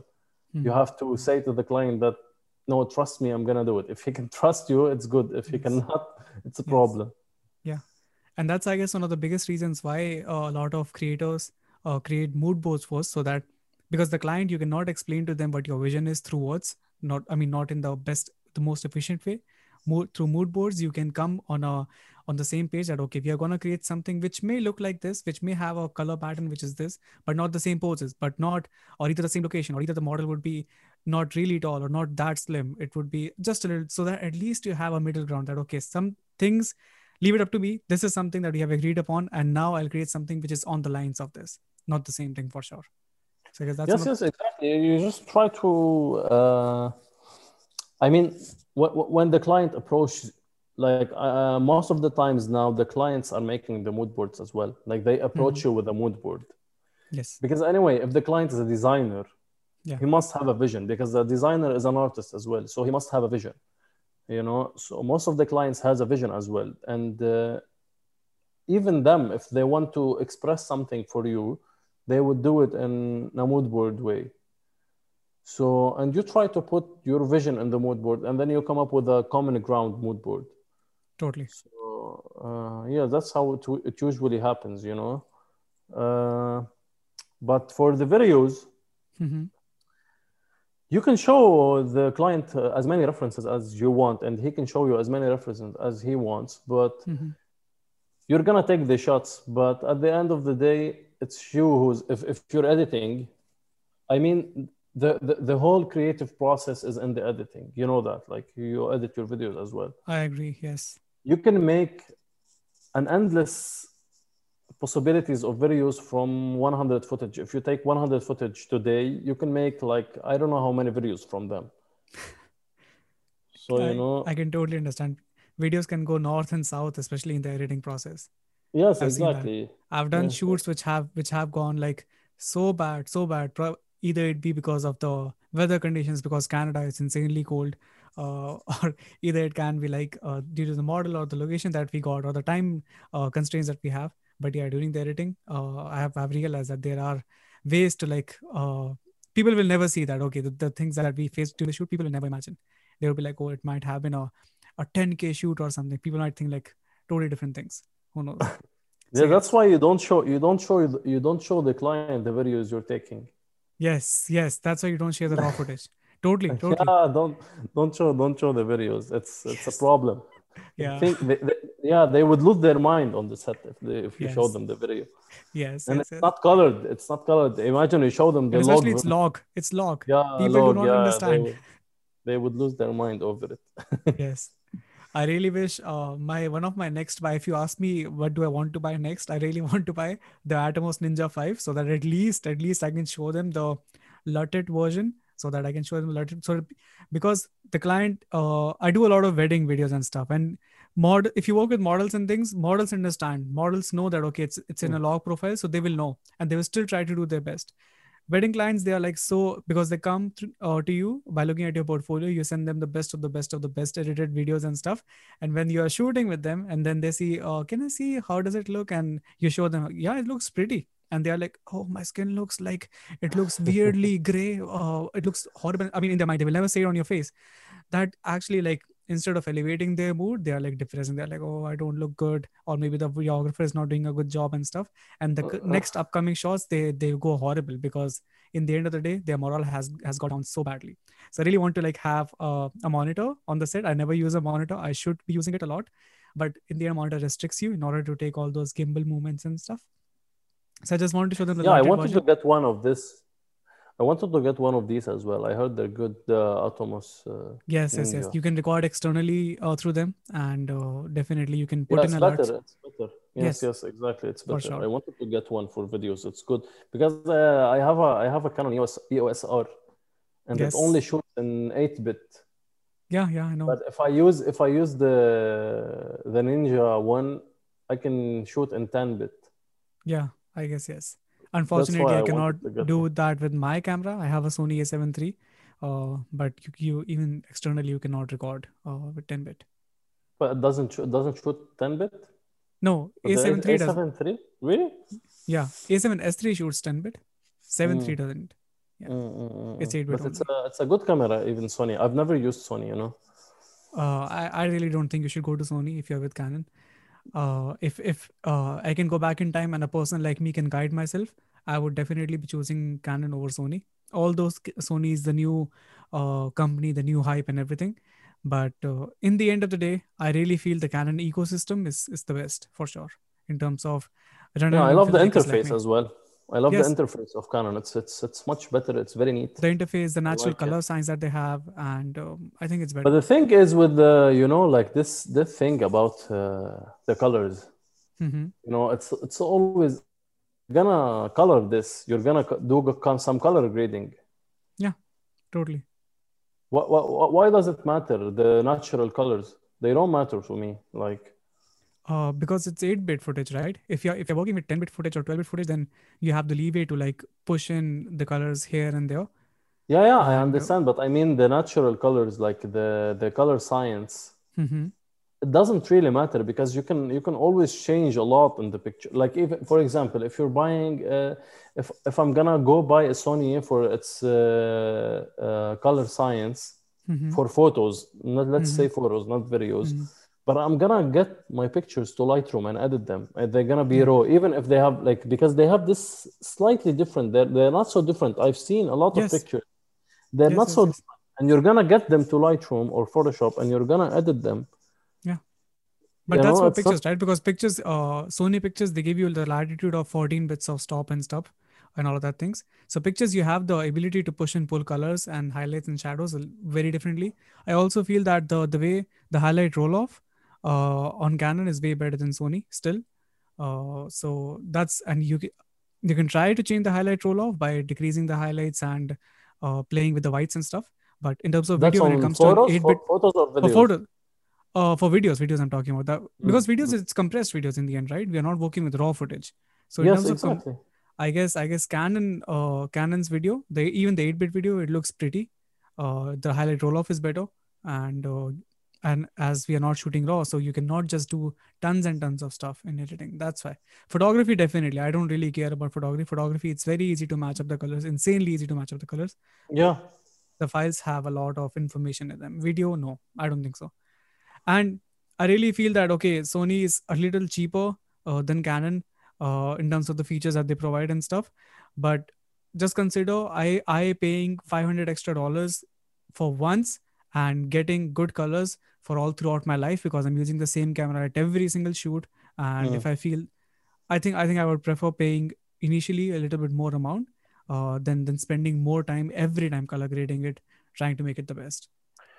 you Mhm. have to say to the client that no trust me i'm gonna do it. If he can trust you it's good. If he Yes. cannot it's a Yes. problem. Yeah, and that's i guess one of the biggest reasons why uh, a lot of creators uh, create mood boards first so that because the client you cannot explain to them what your vision is through words not i mean not in the best the most efficient way. Mo- through mood boards you can come on a on the same page that okay we are to create something which may look like this which may have a color pattern which is this but not the same poses but not or either the same location or either the model would be not really tall or not that slim it would be just a little so that at least you have a middle ground that okay some things leave it up to me. This is something that we have agreed upon, and now I'll create something which is on the lines of this, not the same thing for sure. So I guess that's yes of- yes exactly you just try to uh, i mean wh- wh- when the client approaches like uh, most of the times now the clients are making the mood boards as well like they approach Mhm. you with a mood board yes, because anyway if the client is a designer Yeah. he must have a vision because the designer is an artist as well so he must have a vision you know so most of the clients has a vision as well and uh, even them if they want to express something for you they would do it in a mood board way so and you try to put your vision in the mood board and then you come up with a common ground mood board totally. so uh, yeah, that's how it, it usually happens, you know. Uh, but for the videos, hmm you can show the client uh, as many references as you want, and he can show you as many references as he wants. But hmm you're gonna take the shots. But at the end of the day, it's you who's if, if you're editing, I mean, the, the the whole creative process is in the editing. You know that, like you edit your videos as well. I agree. Yes. You can make an endless possibilities of videos from 100 footage. If you take 100 footage today, you can make like I don't know how many videos from them. So I, you know, I can totally understand. Videos can go north and south, especially in the editing process. yes, I've exactly. I've done shoots which have which have gone like so bad, so bad. Either it be because of the weather conditions, because Canada is insanely cold, uh, or either it can be like uh, due to the model or the location that we got or the time uh, constraints that we have. But yeah, during the editing, uh, I have I've realized that there are ways to like uh, people will never see that. Okay, the, the things that we face during the shoot, people will never imagine. They will be like, oh, it might have been a a 10k shoot or something. People might think like totally different things. Who knows? Yeah, yeah. that's why you don't show you don't show you don't show the client the videos you're taking. Yes, yes, that's why you don't share the raw footage. Totally, totally. Yeah, don't don't show don't show the videos. It's it's a problem. I Yeah, think they, they, yeah they would lose their mind on the set if they, if you show Yes. them the video. yes, And yes, it's yes. not colored. It's not colored. Imagine you show them the And log. especially it's log. It's log. Yeah, People log, do not yeah, understand. They would, they would lose their mind over it. Yes. I really wish uh, my one of my next buy. If you ask me what do I want to buy next, I really want to buy the Atomos Ninja 5 so that at least at least I can show them the LUTed version so that I can show them LUTed. So because the client, uh, I do a lot of wedding videos and stuff, and mod. If you work with models and things, models understand. Models know that okay, it's it's in a log profile, so they will know, and they will still try to do their best. Wedding clients, they are like so because they come through, uh, to you by looking at your portfolio. You send them the best of the best of the best edited videos and stuff. And when you are shooting with them, and then they see, uh, can I see how does it look? And you show them, yeah, it looks pretty. And they are like, oh, my skin looks like it looks weirdly gray. Uh, it looks horrible. I mean, in their mind, they will never say it on your face. That actually, like, instead of elevating their mood, they are like depressing. They're like, oh, I don't look good, or maybe the videographer is not doing a good job and stuff. And the Uh, next upcoming shots, they they go horrible because in the end of the day, their morale has has gone down so badly. So I really want to like have uh, a monitor on the set. I never use a monitor. I should be using it a lot, but in the end, monitor restricts you in order to take all those gimbal movements and stuff. So I just wanted to show them the yeah, I wanted version. to get one of this. I wanted to get one of these as well. I heard they're good. The Atomos. Uh, Yes, yes, yes. You can record externally uh, through them, and uh, definitely you can put yeah, in it's alerts. better. It's better. Yes, Yes. yes, exactly. It's better. sure. I wanted to get one for videos. It's good because uh, I have a I have a Canon EOS EOS R, and Yes. it only shoots in eight bit. Yeah, yeah, I know. But if I use if I use the the Ninja one, I can shoot in ten bit. Yeah, I guess yes. Unfortunately, I I cannot do that with my camera. I have a Sony A7 III, uh, but you, you even externally you cannot record uh, with 10 bit. But it doesn't it doesn't shoot ten bit. No, But A7 III does. A7 III really? Yeah, A7 S3 shoots 10 bit. 7 III Mm. doesn't. Yeah. Mm, mm, mm, It's mm. 8 bit But it's a it's a good camera. Even Sony. I've never used Sony. You know. Uh, I, I really don't think you should go to Sony if you're with Canon. Uh, if if uh, I can go back in time and a person like me can guide myself, I would definitely be choosing Canon over Sony. All those Sony is the new uh, company, the new hype and everything. But uh, in the end of the day, I really feel the Canon ecosystem is is the best for sure in terms of running. Yeah, I love the filmmakers like interface as well. I love Yes. the interface of Canon. It's it's it's much better. It's very neat. The interface, the natural like it. color science that they have, and um, I think it's better. But the thing is with the you know like this this thing about uh, the colors. hmm You know, it's it's always gonna color this. You're gonna do some color grading. Yeah, totally. Why, why, why does it matter? The natural colors they don't matter to me. Like Uh, because it's 8-bit footage, right? If you're if you're working with 10-bit footage or 12-bit footage, then you have the leeway to like push in the colors here and there. yeah, yeah, I understand, but I mean the natural colors, like the the color science. hmm it doesn't really matter because you can you can always change a lot in the picture like if for example if you're buying uh, if if i'm gonna go buy a sony for its uh, uh, color science hmm for photos not let's Mhm. say photos not videos Mhm. But i'm gonna get my pictures to lightroom and edit them and they're gonna be raw even if they have like because they have this slightly different they're, they're not so different i've seen a lot Yes. of pictures they're Yes, not yes, so different and you're gonna get them to lightroom or photoshop and you're gonna edit them Yeah, But You that's know, for it's not- pictures, right? Because pictures, uh, Sony pictures, they give you the latitude of 14 bits of stop and stop. and all of that things. So pictures, you have the ability to push and pull colors and highlights and shadows very differently. I also feel that the the way the highlight roll off on Canon is way better than Sony still. Uh, so that's and you you can try to change the highlight roll off by decreasing the highlights and uh, playing with the whites and stuff. But in terms of That's video, when it comes photos, to 8 bit photos or for videos? photo, uh, for videos, videos I'm talking about that because Mm, videos it's compressed videos in the end, right? We are not working with raw footage. So in Yes, terms of com- exactly. I guess I guess Canon uh, Canon's video, they even the 8-bit video, it looks pretty. Uh, the highlight roll off is better, and uh, and as we are not shooting raw, so you cannot just do tons and tons of stuff in editing. That's why photography definitely. I don't really care about photography. Photography, it's very easy to match up the colors, insanely easy to match up the colors. Yeah. The files have a lot of information in them. Video, no, I don't think so. And I really feel that okay, Sony is a little cheaper uh, than Canon uh, in terms of the features that they provide and stuff. But just consider I I paying 500 extra dollars for once and getting good colors for all throughout my life because I'm using the same camera at every single shoot. And if I feel, I think I think I would prefer paying initially a little bit more amount uh, than than spending more time every time color grading it, trying to make it the best.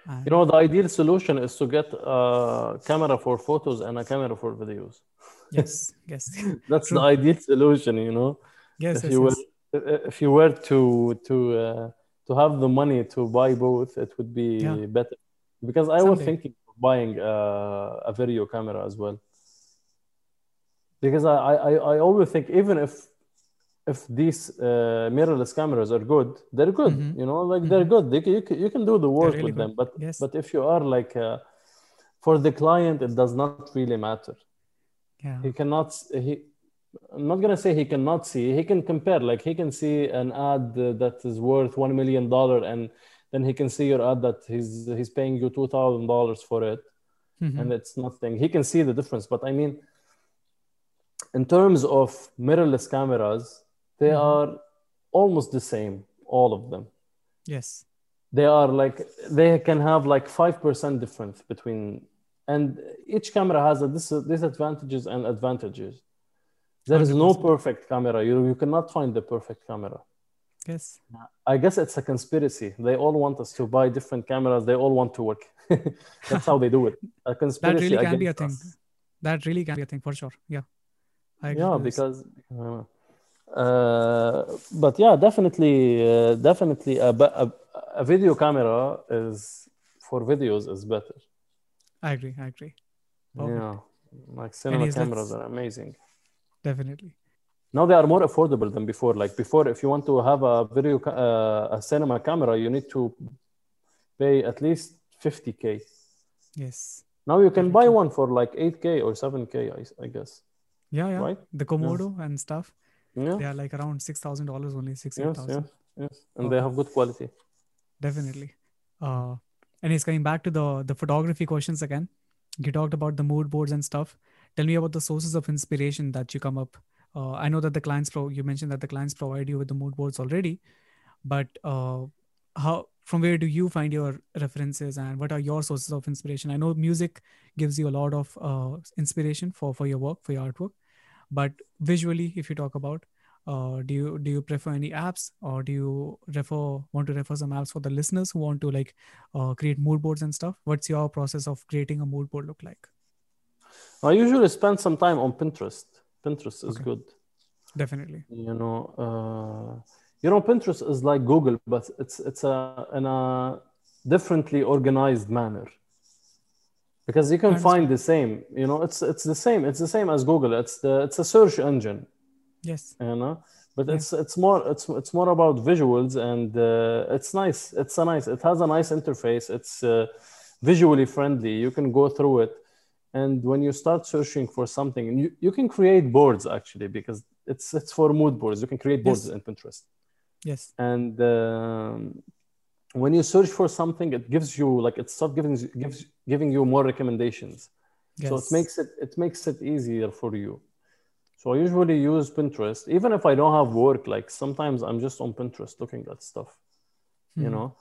And You know, the ideal solution is to get a camera for photos and a camera for videos. yes, yes, That's True. the ideal solution, you know. yes, if yes, you yes. were if you were to to uh, to have the money to buy both, it would be Yeah. better. Because I was thinking of buying uh, a video camera as well. Because I, I, I always think even if if these uh, mirrorless cameras are good, they're good. Mhm. You know, like they're Mhm. good. They, can- you, can, you can do the work really with them. But Yes. but if you are like uh, for the client, it does not really matter Yeah, he cannot he i'm not going to say he cannot see he can compare like he can see an ad that is worth 1 million dollar and then he can see your ad that he's he's paying you 2000 dollars for it Mhm. and it's nothing he can see the difference but i mean in terms of mirrorless cameras they Mhm. are almost the same all of them yes, they are like they can have like 5% difference between and each camera has a dis- disadvantages and advantages there is no 100%. perfect camera you, you cannot find the perfect camera yes. i guess it's a conspiracy they all want us to buy different cameras they all want to work that's how they do it a conspiracy. That really can be a thing. us. That really can be a thing for sure. Yeah, I agree yeah because uh, uh, but yeah definitely uh, definitely a, a, a video camera is for videos is better I agree. I agree. Perfect. Yeah, like cinema cameras are amazing. Definitely. Now they are more affordable than before. Like before, if you want to have a video, uh, a cinema camera, you need to pay at least 50k. Yes. Now you can buy one for like 8k or 7k, I, I guess. Yeah, yeah. Right? The Komodo and stuff. Yeah. They are like around six thousand dollars only, six eight Yes, yes, yes. And they have good quality. Definitely. Uh, and it's coming back to the the photography questions again. You talked about the mood boards and stuff. Tell me about the sources of inspiration that you come up. Uh, I know that the clients pro. You mentioned that the clients provide you with the mood boards already, but uh, how from where do you find your references and what are your sources of inspiration? I know music gives you a lot of uh, inspiration for for your work for your artwork, but visually, if you talk about uh, do you do you prefer any apps or do you refer want to refer some apps for the listeners who want to like uh, create mood boards and stuff what's your process of creating a mood board look like I usually spend some time on Pinterest. Pinterest is Okay. good. definitely You know, uh, you know, Pinterest is like Google, but it's it's a in a differently organized manner. Because you can find the same, you know, it's it's the same. It's the same as Google. It's the it's a search engine, yes you know. But Yeah. it's it's more it's it's more about visuals and uh, it's nice. It's a nice. It has a nice interface. It's uh, visually friendly. You can go through it, and when you start searching for something, and you, you can create boards actually because it's it's for mood boards. You can create boards Yes. in Pinterest, yes and um, when you search for something, it gives you like it starts giving gives giving you more recommendations. yes So it makes it it makes it easier for you. So I usually use Pinterest, even if I don't have work. Like sometimes I'm just on Pinterest looking at stuff, you Mhm. know.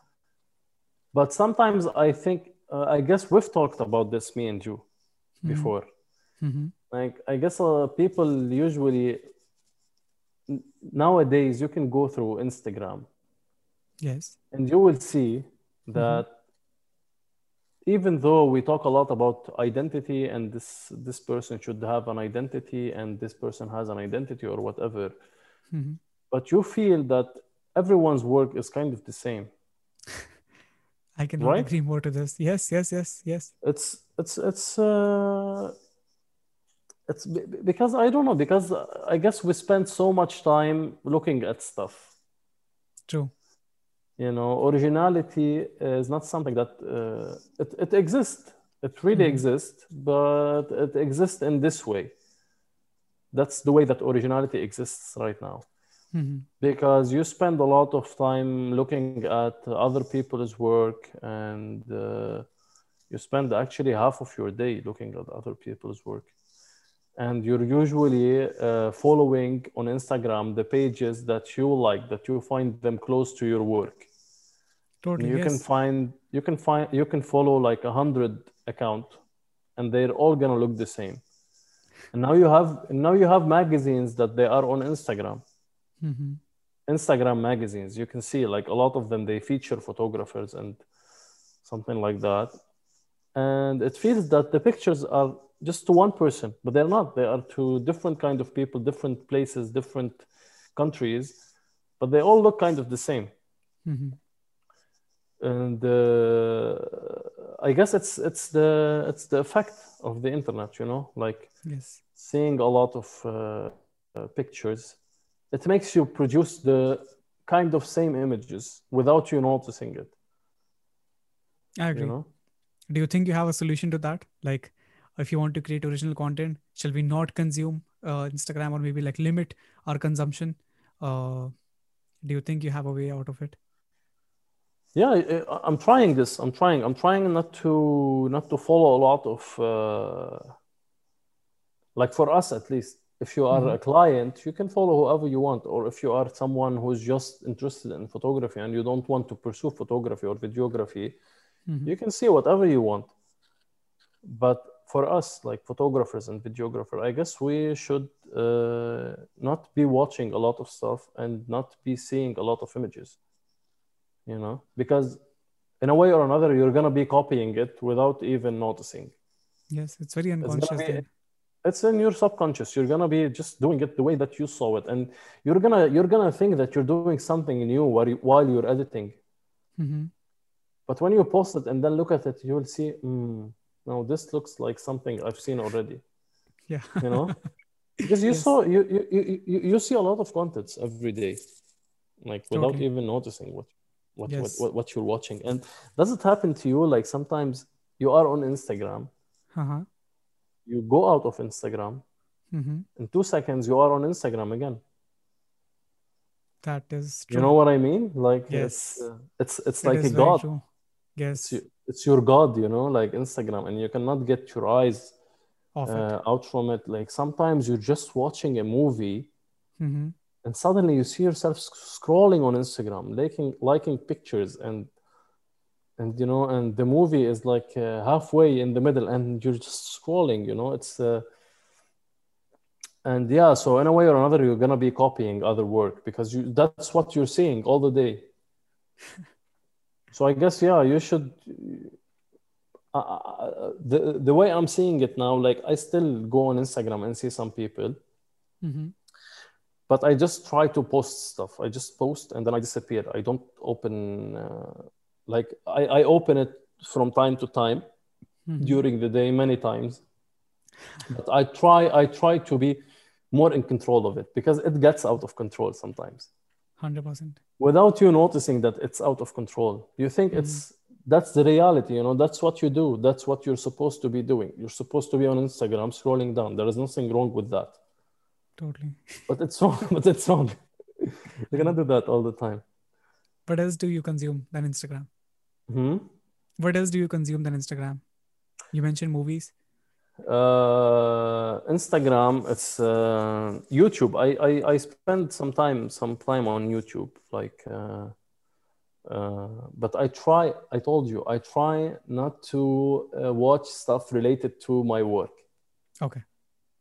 But sometimes I think uh, I guess we've talked about this, me and you, Before. Mhm. Like I guess uh, people usually nowadays you can go through Instagram Yes. and you will see that even though we talk a lot about identity and this this person should have an identity and this person has an identity or whatever hmm but you feel that everyone's work is kind of the same I cannot Right? agree more to this. Yes, yes, yes, yes. it's it's it's uh it's be- be- because I don't know because I guess we spend so much time looking at stuff True. you know originality is not something that uh, it, it exists it really Mhm. exists but it exists in this way that's the way that originality exists right now hmm because you spend a lot of time looking at other people's work and uh, you spend actually half of your day looking at other people's work and you're usually uh, following on instagram the pages that you like that you find them close to your work Totally. you yes. can find you can find you can follow like a hundred account and they're all gonna look the same and now you have now you have magazines that they are on instagram hmm instagram magazines you can see like a lot of them they feature photographers and something like that. And it feels that the pictures are just to one person but they're not. They are to different kind of people different places different countries but they all look kind of the same. Hmm and uh, I guess it's it's the it's the effect of the internet, you know, like Yes. seeing a lot of uh, uh, pictures. It makes you produce the kind of same images without you noticing it. I agree. You know, Do you think you have a solution to that? Like, if you want to create original content, shall we not consume uh, Instagram or maybe like limit our consumption? Uh, do you think you have a way out of it? yeah, I'm trying this. I'm trying. I'm trying not to not to follow a lot of uh, like for us at least. If you are Mhm. a client, you can follow whoever you want, or if you are someone who's just interested in photography and you don't want to pursue photography or videography, Mhm. you can see whatever you want. But for us, like photographers and videographers, I guess we should uh, not be watching a lot of stuff and not be seeing a lot of images, you know, because in a way or another, you're gonna be copying it without even noticing. Yes, it's very unconscious. then. It's in your subconscious. You're gonna be just doing it the way that you saw it, and you're gonna you're gonna think that you're doing something new while you, while you're editing. Mhm. But when you post it and then look at it, you will see, mm, no, this looks like something I've seen already. Yeah. You know, because you Yes. saw you, you you you see a lot of contents every day, like without Totally. even noticing what what, Yes. what what what you're watching. And does it happen to you? Like sometimes you are on Instagram, Uh-huh. You go out of Instagram, hmm in two seconds you are on Instagram again. That is true. You know what I mean? Like Yes. it's uh, it's it's It like a god. true. Yes. It's it's your god, you know, like Instagram, and you cannot get your eyes uh, out from it. Like sometimes you're just watching a movie hmm and suddenly you see yourself scrolling on Instagram, liking liking pictures, and and you know, and the movie is like uh, halfway in the middle, and you're just scrolling. You know, it's uh, and yeah. So in a way or another, you're gonna be copying other work because you that's what you're seeing all the day. so I guess yeah, you should. Uh, the the way I'm seeing it now, like I still go on Instagram and see some people hmm but I just try to post stuff. I just post and then I disappear. I don't open, uh, like, I, I open it from time to time hmm during the day many times. But I try, I try to be more in control of it because it gets out of control sometimes Hundred percent. without you noticing that it's out of control. You think it's that's the reality, you know, that's what you do, that's what you're supposed to be doing. You're supposed to be on Instagram scrolling down. There is nothing wrong with that. Totally. But it's wrong, but it's wrong. You're gonna do that all the time. What else do you consume than Instagram? Hmm? What else do you consume than Instagram? You mentioned movies. Uh, Instagram, it's uh, YouTube. I, I I spend some time some time on YouTube, like. Uh, uh, but I try. I told you I try not to uh, watch stuff related to my work. Okay.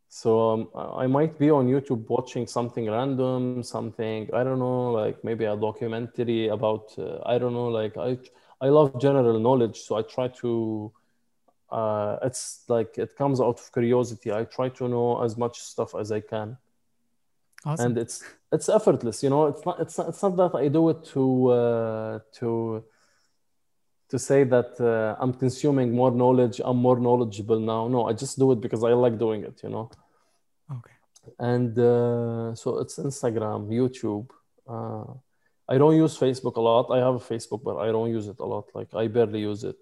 So um, I might be on YouTube watching something random, something I don't know, like maybe a documentary about uh, I don't know, like I I love general knowledge, so I try to. Uh, it's like it comes out of curiosity. I try to know as much stuff as I can, Awesome. and it's it's effortless. You know, it's not it's not, it's not that I do it to uh, to to say that uh, I'm consuming more knowledge, I'm more knowledgeable now. No, I just do it because I like doing it, you know. okay. And uh, so it's Instagram, YouTube. Uh, I don't use Facebook a lot. I have a Facebook, but I don't use it a lot. Like I barely use it.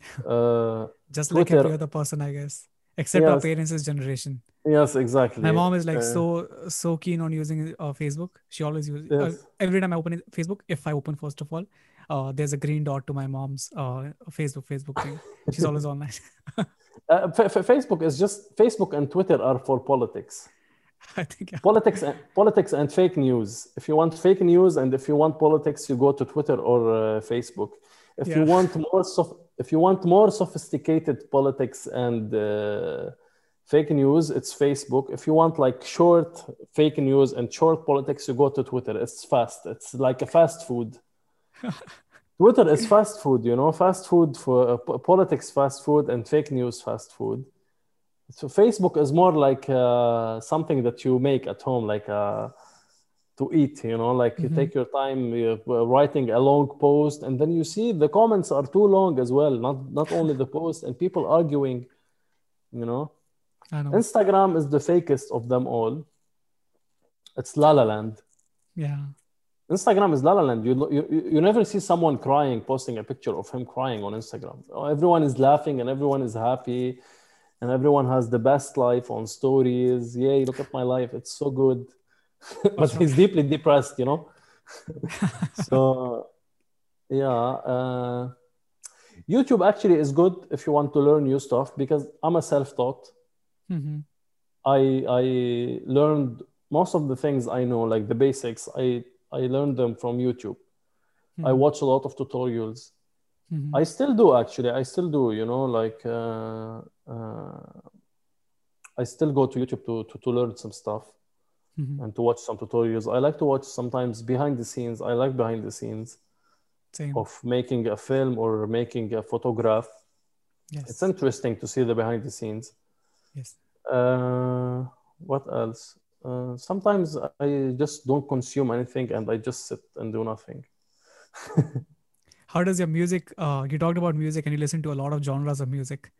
Uh, Just like Twitter. every other person, I guess, except our parents' generation. yes, exactly. My mom is like Uh, so so keen on using uh, Facebook. She always uses uh, Yes. every time I open it- Facebook. If I open first of all, uh, there's a green dot to my mom's uh, Facebook Facebook thing. She's always online. uh, F- F- Facebook is just Facebook and Twitter are for politics. I think yeah. politics and politics and fake news. If you want fake news and if you want politics you go to twitter or uh, facebook. If you want more if you want more sophisticated politics and uh, fake news it's facebook. If you want like short fake news and short politics you go to twitter. It's fast. It's like a fast food. Twitter is fast food you know? Fast food for uh, po- politics fast food and fake news fast food so Facebook is more like uh, something that you make at home, like uh, to eat. You know, like you Mhm. take your time you're writing a long post, and then you see the comments are too long as well. Not not only the post, and people arguing. You know, I know. Instagram is the fakest of them all. It's La La Land. Yeah. Instagram is La La Land. You, you you never see someone crying, posting a picture of him crying on Instagram. Everyone is laughing and everyone is happy, and everyone has the best life on stories. Yay! Look at my life; it's so good. but he's deeply depressed, you know. so, yeah, uh, YouTube actually is good if you want to learn new stuff because I'm a self-taught. hmm I I learned most of the things I know, like the basics. I I learned them from YouTube. I Mhm. watch a lot of tutorials. Mhm. I still do actually. I still do. You know, like uh, uh, I still go to YouTube to, to to learn some stuff Mhm. and to watch some tutorials. I like to watch sometimes behind the scenes. I like behind the scenes Same. of making a film or making a photograph. yes. It's interesting to see the behind the scenes. yes. Uh, what else? Uh, sometimes I just don't consume anything and I just sit and do nothing. How does your music? Uh, you talked about music and you listen to a lot of genres of music.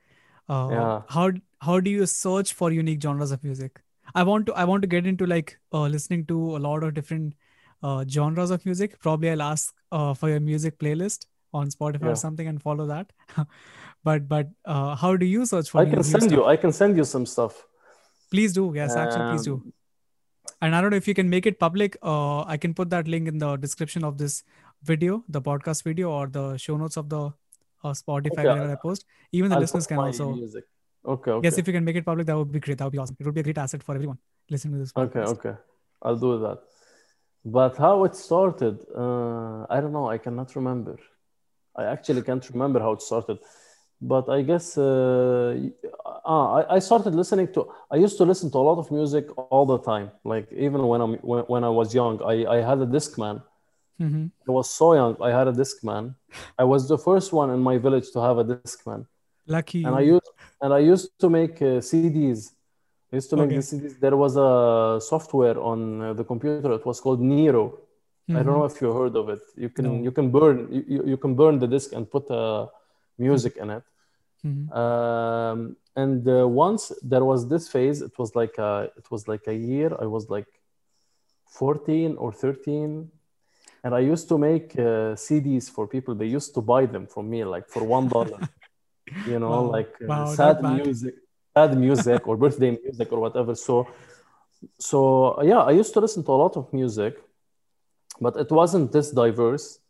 Uh, Yeah. How how do you search for unique genres of music? I want to I want to get into like uh, listening to a lot of different uh, genres of music. Probably I'll ask uh, for your music playlist on Spotify or something and follow that. but but uh, how do you search for? I can send stuff? you. I can send you some stuff. Please do. Yes, actually, please do. Um, And I don't know if you can make it public. Uh, I can put that link in the description of this video, the podcast video, or the show notes of the uh, Spotify Okay, I post. Even the I'll listeners can also. music. Okay, okay. Yes, if you can make it public, that would be great. That would be awesome. It would be a great asset for everyone listening to this. Okay, podcast. okay. okay. I'll do that. But how it started, uh, I don't know. I cannot remember. I actually can't remember how it started. But I guess uh, ah, I, I started listening to. I used to listen to a lot of music all the time. Like even when I'm when, when I was young, I, I had a Discman. Mhm. I was so young. I had a Discman. I was the first one in my village to have a Discman. Lucky. and I used and I used to make uh, CDs. I used to make Okay. the CDs. There was a software on uh, the computer. It was called Nero. I don't know if you heard of it. You can No. you can burn you, you- can burn the disc and put uh, music in it. Mhm. Um, and uh, once there was this phase. It was like a, it was like a year. I was like 14 or 13 and I used to make uh, CDs for people. They used to buy them from me like for one dollar. you know, Wow. like uh, Wow, sad music, sad music or birthday music or whatever. So, so yeah, I used to listen to a lot of music, but it wasn't this diverse.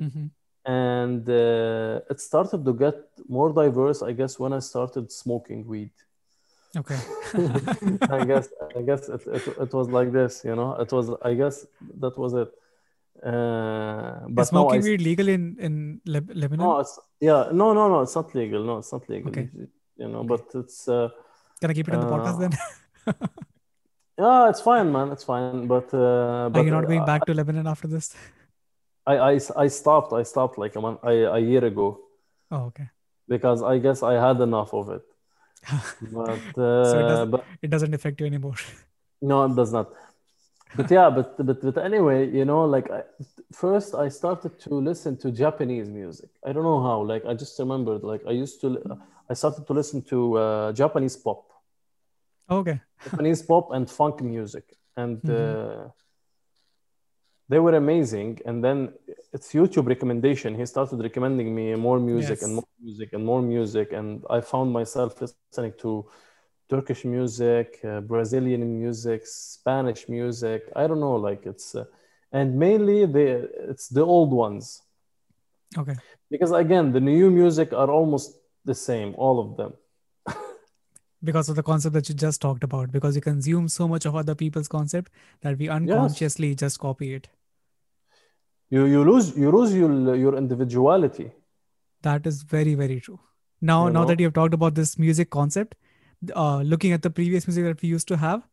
Mhm. And uh, it started to get more diverse, I guess, when I started smoking weed. Okay. I guess I guess it, it, it was like this, you know. It was I guess that was it. Uh, but Is now I smoking weed legal in in Leb- Lebanon? no, it's yeah, no, no, no, it's not legal. No, it's not legal. Okay. You know, but it's uh, Can I keep it on the podcast uh, then? yeah, it's fine, man. It's fine. But uh, Are you not going uh, back to Lebanon after this? I, I I stopped. I stopped like a month, a, a year ago Oh, okay. because I guess I had enough of it. But So it uh, does- but It doesn't affect you anymore. no, it does not. But yeah, but but but anyway, you know, like I, first I started to listen to Japanese music. I don't know how. Like I just remembered. Like I used to. I started to listen to uh, Japanese pop. okay. Japanese pop and funk music, and Mhm. uh, they were amazing. And then it's YouTube recommendation. He started recommending me more music and more music and more music, and I found myself listening to Turkish music, uh, Brazilian music, Spanish music. I don't know, like it's, uh, and mainly the it's the old ones Okay. because again the new music are almost the same, all of them. Because of the concept that you just talked about, because you consume so much of other people's concept that we unconsciously just copy it. You you lose you lose your your individuality. That is very, very true. Now, You now know? that you have talked about this music concept, uh, looking at the previous music that we used to have,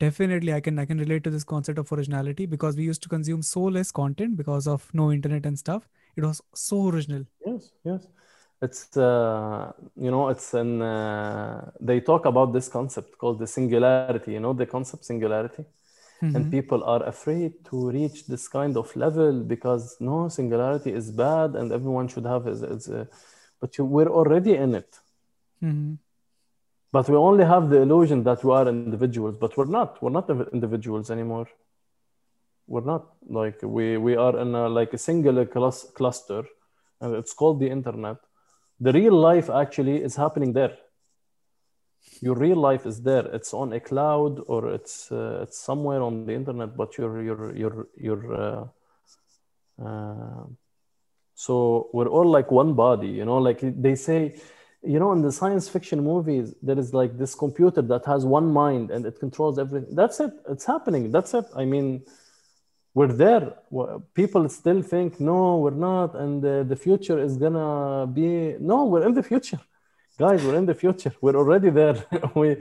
definitely I can I can relate to this concept of originality because we used to consume so less content because of no internet and stuff. It was so original. Yes, yes. It's uh, you know, it's an uh, they talk about this concept called the singularity, you know, the concept singularity. And Mhm. people are afraid to reach this kind of level because no, singularity is bad and everyone should have is, is uh, but you, we're already in it. Mhm. But we only have the illusion that we are individuals, but we're not. We're not individuals anymore. We're not. Like we we are in a, like a singular clus- cluster, and it's called the internet. The real life actually is happening there. Your real life is there. It's on a cloud or it's uh, it's somewhere on the internet, but your your your your uh, uh, so we're all like one body, you know, like they say, you know, in the science fiction movies, there is like this computer that has one mind and it controls everything. That's it. It's happening. That's it. I mean, we're there. People still think, no, we're not. And uh, the future is gonna be, no, we're in the future. Guys, we're in the future. We're already there. we,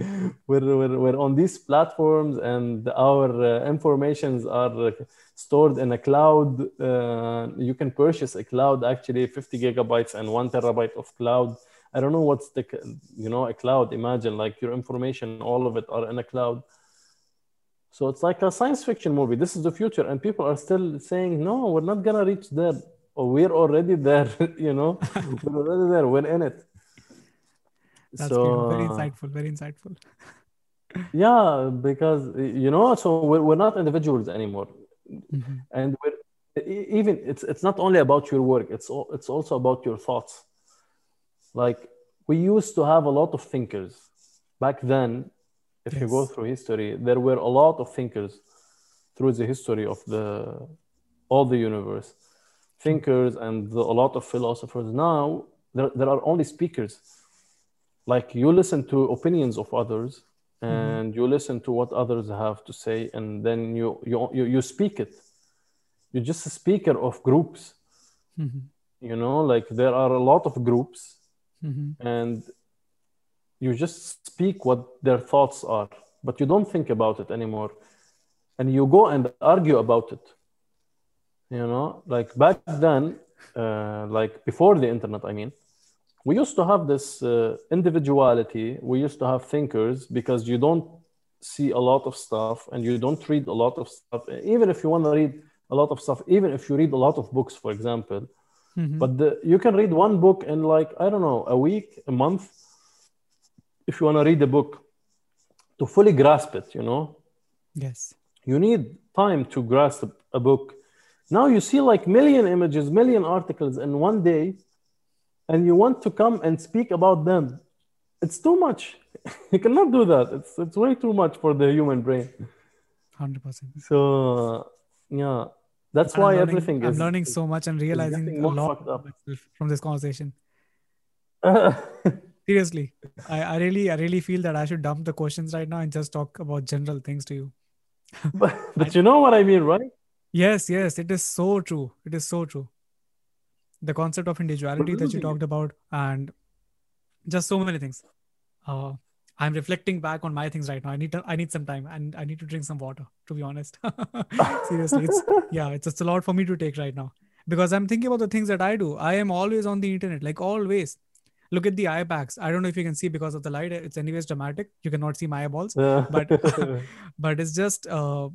we're, we're, we're on these platforms and our uh, informations are stored in a cloud. Uh, you can purchase a cloud actually 50 gigabytes and one terabyte of cloud. I don't know what's the, you know, a cloud. Imagine like your information, all of it are in a cloud. So it's like a science fiction movie. This is the future, and people are still saying, "No, we're not gonna reach there. Or we're already there." you know, we're already there. We're in it. That's so beautiful. very insightful. Very insightful. yeah, because you know, so we're, we're not individuals anymore, Mhm. and we're even it's it's not only about your work. It's all, it's also about your thoughts. Like we used to have a lot of thinkers back then. If you go through history, there were a lot of thinkers through the history of the all the universe. Thinkers and the, a lot of philosophers. Now there, there are only speakers. Like you listen to opinions of others and you listen to what others have to say and then you you you, you speak it. You're just a speaker of groups. Mhm. You know, like there are a lot of groups Mhm. and you just speak what their thoughts are, but you don't think about it anymore. And you go and argue about it. You know, like back then, uh, like before the internet, I mean, we used to have this uh, individuality. We used to have thinkers because you don't see a lot of stuff and you don't read a lot of stuff. Even if you want to read a lot of stuff, even if you read a lot of books, for example, Mhm. but the, you can read one book in like I don't know a week, a month, if you want to read a book to fully grasp it. You know, Yes. you need time to grasp a book. Now you see like million images, million articles in one day, and you want to come and speak about them. It's too much. you cannot do that. It's it's way too much for the human brain. Hundred percent. So yeah, that's why everything is. I'm learning so much and realizing a lot fucked up. about myself from this conversation. Seriously, I, I really, I really feel that I should dump the questions right now and just talk about general things to you. but you know what I mean, right? Yes, yes, it is so true. It is so true. The concept of individuality that you talked about, and just so many things. Uh, I'm reflecting back on my things right now. I need to, I need some time and I need to drink some water, to be honest. Seriously, it's yeah, it's just a lot for me to take right now. Because I'm thinking about the things that I do. I am always on the internet, like always. Look at the eye bags. I don't know if you can see because of the light. It's anyways dramatic. You cannot see my eyeballs. But but it's just uh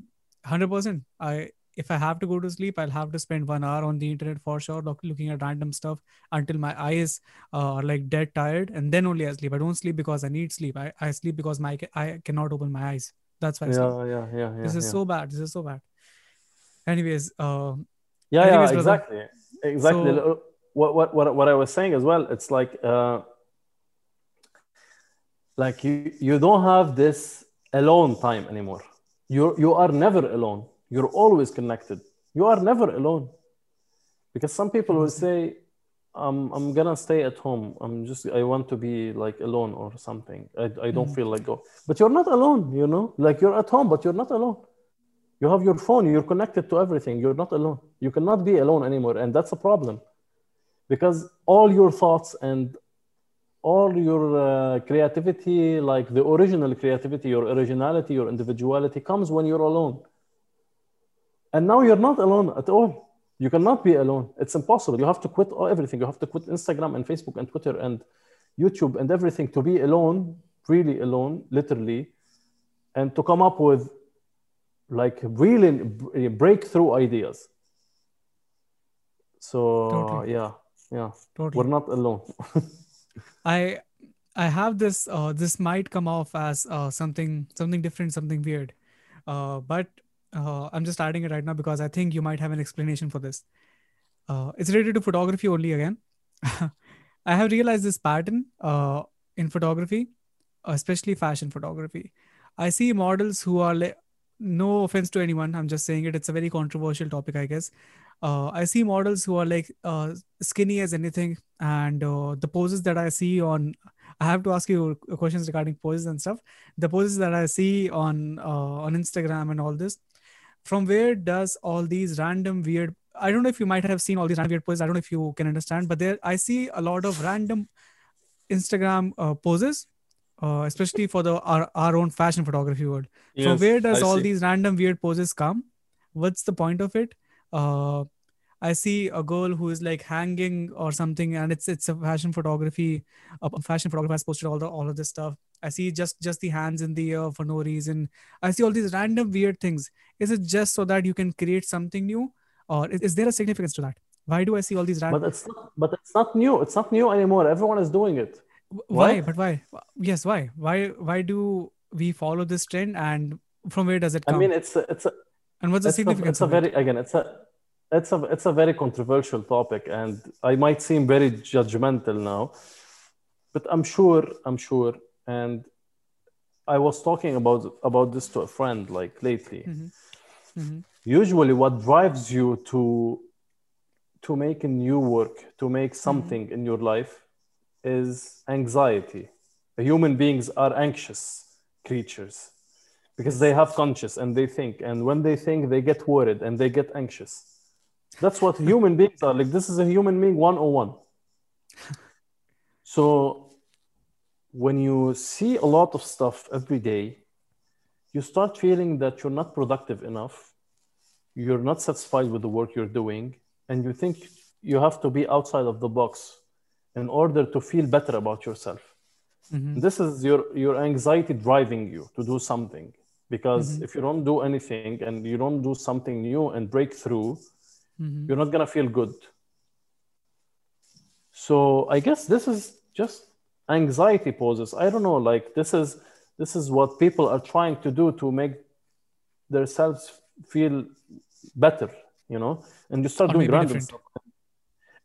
100%. I if I have to go to sleep, I'll have to spend one hour on the internet for sure, looking at random stuff until my eyes uh, are like dead tired, and then only I sleep. I don't sleep because I need sleep. I, I sleep because my I cannot open my eyes. That's why. I yeah, sleep. yeah, yeah, yeah. This is yeah. so bad. This is so bad. Anyways, uh, yeah, anyways, yeah, brother. exactly, exactly. So- what, what, what, what I was saying as well. It's like, uh, like you, you don't have this alone time anymore. You, you are never alone. You're always connected. You are never alone, because some people will say, "I'm, I'm gonna stay at home. I'm just, I want to be like alone or something. I, I don't Mhm. feel like go." But you're not alone. You know, like you're at home, but you're not alone. You have your phone. You're connected to everything. You're not alone. You cannot be alone anymore, and that's a problem because all your thoughts and all your uh, creativity like the original creativity your originality your individuality comes when you're alone and now you're not alone at all you cannot be alone it's impossible you have to quit everything you have to quit instagram and facebook and twitter and youtube and everything to be alone really alone literally and to come up with like really breakthrough ideas so Totally. yeah yeah totally. we're not alone I I have this uh this might come off as uh something something different, something weird. Uh but uh I'm just adding it right now because I think you might have an explanation for this. Uh it's related to photography only again. I have realized this pattern uh in photography, especially fashion photography. I see models who are like no offense to anyone, I'm just saying it, it's a very controversial topic, I guess. Uh, I see models who are like uh, skinny as anything, and uh, the poses that I see on, I have to ask you questions regarding poses and stuff. The poses that I see on uh, on Instagram and all this, from where does all these random weird? I don't know if you might have seen all these random weird poses. I don't know if you can understand, but there I see a lot of random Instagram uh, poses, uh, especially for the our, our own fashion photography world from where does I all see. these random weird poses come what's the point of it uh i see a girl who is like hanging or something and it's it's a fashion photography a fashion photographer has posted all the all of this stuff i see just just the hands in the air for no reason i see all these random weird things is it just so that you can create something new or is, is there a significance to that why do i see all these random But it's not, but it's not new. It's not new anymore. Everyone is doing it. why but why yes why why why do we follow this trend and from where does it come? I mean, it's a, it's a, and what's the it's a, significance it's a of it? very again, it's a it's a it's a very controversial topic, and I might seem very judgmental now, but I'm sure I'm sure, and I was talking about about this to a friend like lately. Mhm. Mhm. Usually, what drives you to to make a new work, to make something in your life, is anxiety. Human beings are anxious creatures because they have conscious and they think, and when they think, they get worried and they get anxious. That's what human beings are like. This is a human being 101. So, when you see a lot of stuff every day, you start feeling that you're not productive enough you're not satisfied with the work you're doing and you think you have to be outside of the box in order to feel better about yourself Mhm. this is your your anxiety driving you to do something because Mhm. if you don't do anything and you don't do something new and break through Mhm. you're not going to feel good so i guess this is just anxiety poses. I don't know like this is this is what people are trying to do to make themselves feel better you know? And you start Or doing random different. stuff.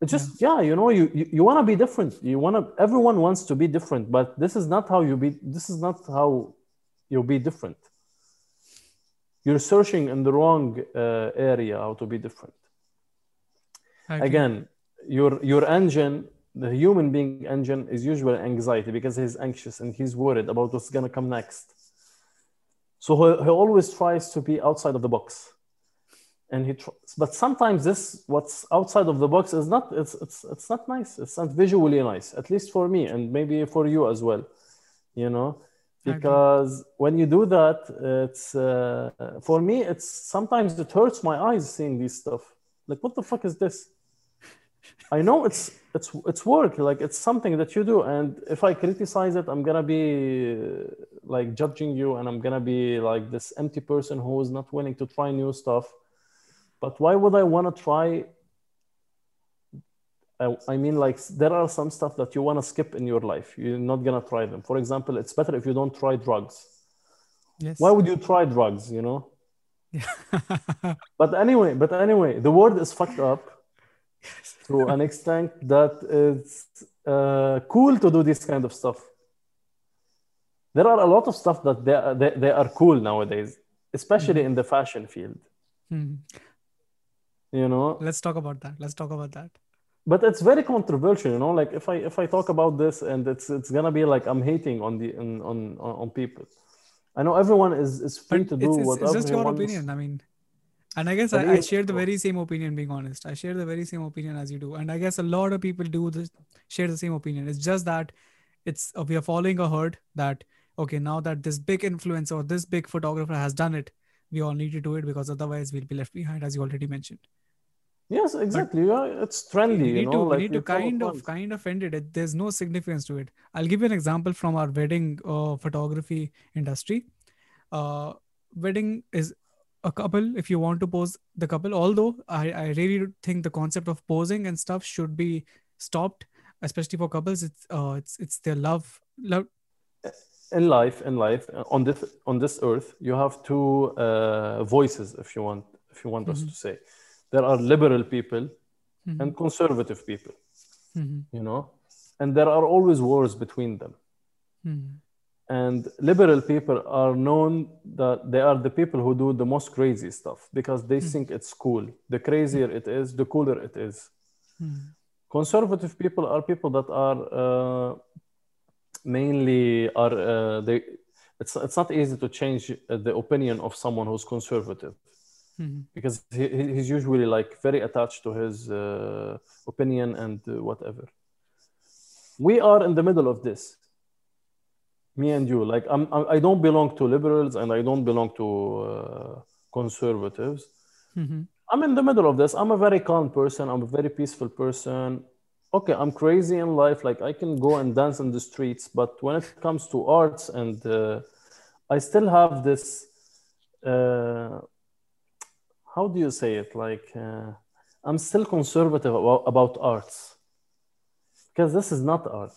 it's just yeah, you know you you, you want to be different. You want to everyone wants to be different but this is not how you be this is not how you'll be different. You're searching in the wrong uh, area how to be different. Again your your engine the human being engine is usually anxiety because he's anxious and he's worried about what's going to come next. So he, he always tries to be outside of the box. And he tr- but sometimes this what's outside of the box is not it's it's it's not nice. It's not visually nice at least for me and maybe for you as well you know? Because when you do that it's uh, for me it's sometimes it hurts my eyes seeing these stuff. Like what the fuck is this i know it's it's it's work like it's something that you do and if i criticize it i'm gonna be like judging you and i'm gonna be like this empty person who is not willing to try new stuff. But why would i want to try I, I mean like there are some stuff that you want to skip in your life. You're not gonna try them. For example it's better if you don't try drugs. Yes. why would you try drugs you know? But anyway but anyway the world is fucked up to an extent that it's uh, cool to do this kind of stuff there are a lot of stuff that they, are- they, they are cool nowadays especially in the fashion field Mhm. you know Let's talk about that. Let's talk about that. but it's very controversial you know like if i if i talk about this and it's it's gonna be like i'm hating on the on on, on people i know everyone is is free But to do it's, it's, whatever it's just your wants. opinion. I mean, and I guess I, I share the very same opinion, being honest. I share the very same opinion as you do. And I guess a lot of people do this, share the same opinion. It's just that it's uh, we are following a herd that, okay, now that this big influencer or this big photographer has done it, we all need to do it because otherwise we'll be left behind, as you already mentioned. yes exactly yeah it's trendy we you need know to like we need to kind of trends. kind of end it. It- There's no significance to it. I'll give you an example from our wedding uh, photography industry. Uh, wedding is a couple. If you want to pose the couple, although I I really think the concept of posing and stuff should be stopped, especially for couples. It's uh it's it's their love love. in life in life uh, on this on this earth you have two uh, voices if you want if you want us Mhm. to say there are liberal people Mhm, and conservative people mhm, you know and there are always wars between them mhm, and liberal people are known that they are the people who do the most crazy stuff because they Hmm. think it's cool. The crazier it is the cooler it is. Mhm, conservative people are people that are uh, mainly are uh, they it's it's not easy to change uh, the opinion of someone who's conservative. Mhm. because he, he- he's usually like very attached to his uh, opinion and uh, whatever. We are in the middle of this me and you like I'm, I'm don't belong to liberals and i don't belong to uh, conservatives Mhm. I'm in the middle of this. I'm a very calm person. I'm a very peaceful person. Okay, I'm crazy in life. Like I can go and dance in the streets, but when it comes to arts and uh, I still have this. Uh, how do you say it? Like uh, I'm still conservative about, about arts because this is not art.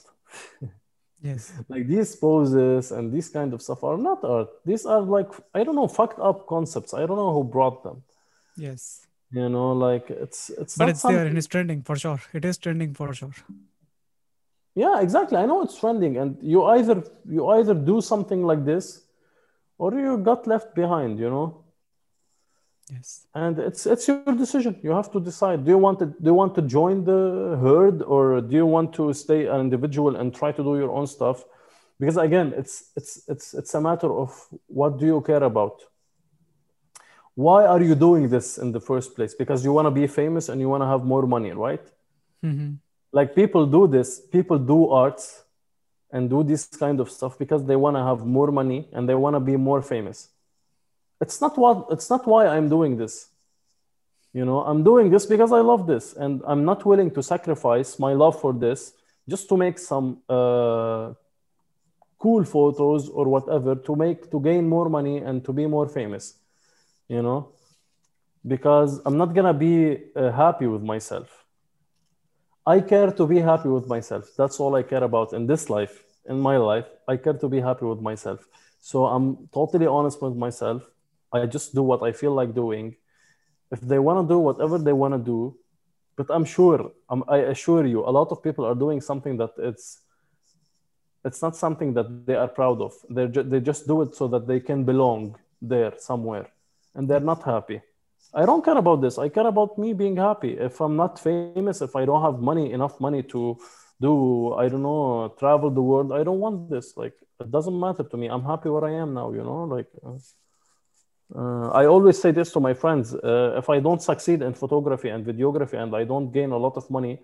Yes. Like these poses and this kind of stuff are not art. These are like I don't know fucked up concepts. I don't know who brought them. Yes. You know, like it's it's But it's there and it's trending for sure. It is trending for sure. Yeah, exactly. I know it's trending, and you either you either do something like this, or you got left behind. You know, Yes. and it's it's your decision. You have to decide. Do you want to do you want to join the herd, or do you want to stay an individual and try to do your own stuff? Because again, it's it's it's it's a matter of what do you care about. Why are you doing this in the first place? Because you want to be famous and you want to have more money, right? Mm-hmm. like people do this people do arts and do this kind of stuff because they want to have more money and they want to be more famous it's not what it's not why i'm doing this you know i'm doing this because i love this and i'm not willing to sacrifice my love for this just to make some uh, cool photos or whatever to make to gain more money and to be more famous you know because i'm not gonna be uh, happy with myself I care to be happy with myself. That's all I care about in this life, in my life. I care to be happy with myself. So I'm totally honest with myself. I just do what I feel like doing. If they want to do whatever they want to do, but I'm sure, I'm, I assure you, a lot of people are doing something that it's it's not something that they are proud of. They ju- they just do it so that they can belong there somewhere, and they're not happy. I don't care about this. I care about me being happy. If I'm not famous, if I don't have money, enough money to do, I don't know, travel the world, I don't want this. Like, it doesn't matter to me. I'm happy where I am now, you know? Like, uh, uh, I always say this to my friends uh, if I don't succeed in photography and videography and I don't gain a lot of money,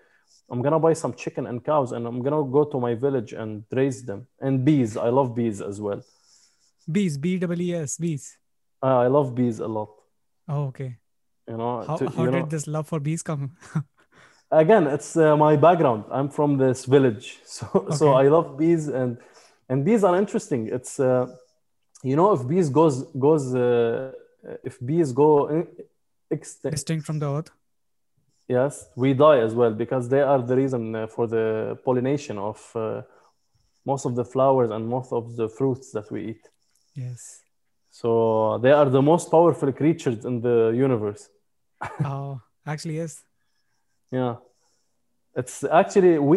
I'm gonna buy some chicken and cows, and I'm gonna go to my village and raise them. And bees, I love bees as well. Bees, B W E S, bees. Uh, I love bees a lot. Oh, okay. You know, How, to- how did know, this love for bees come? again it's uh, my background i'm from this village so so i love bees and and bees are interesting it's uh, you know if bees goes goes uh, if bees go in, extinct from the earth? yes we die as well because they are the reason uh, for the pollination of uh, most of the flowers and most of the fruits that we eat Yes. so they are the most powerful creatures in the universe Oh, actually, yes. Yeah. It's actually we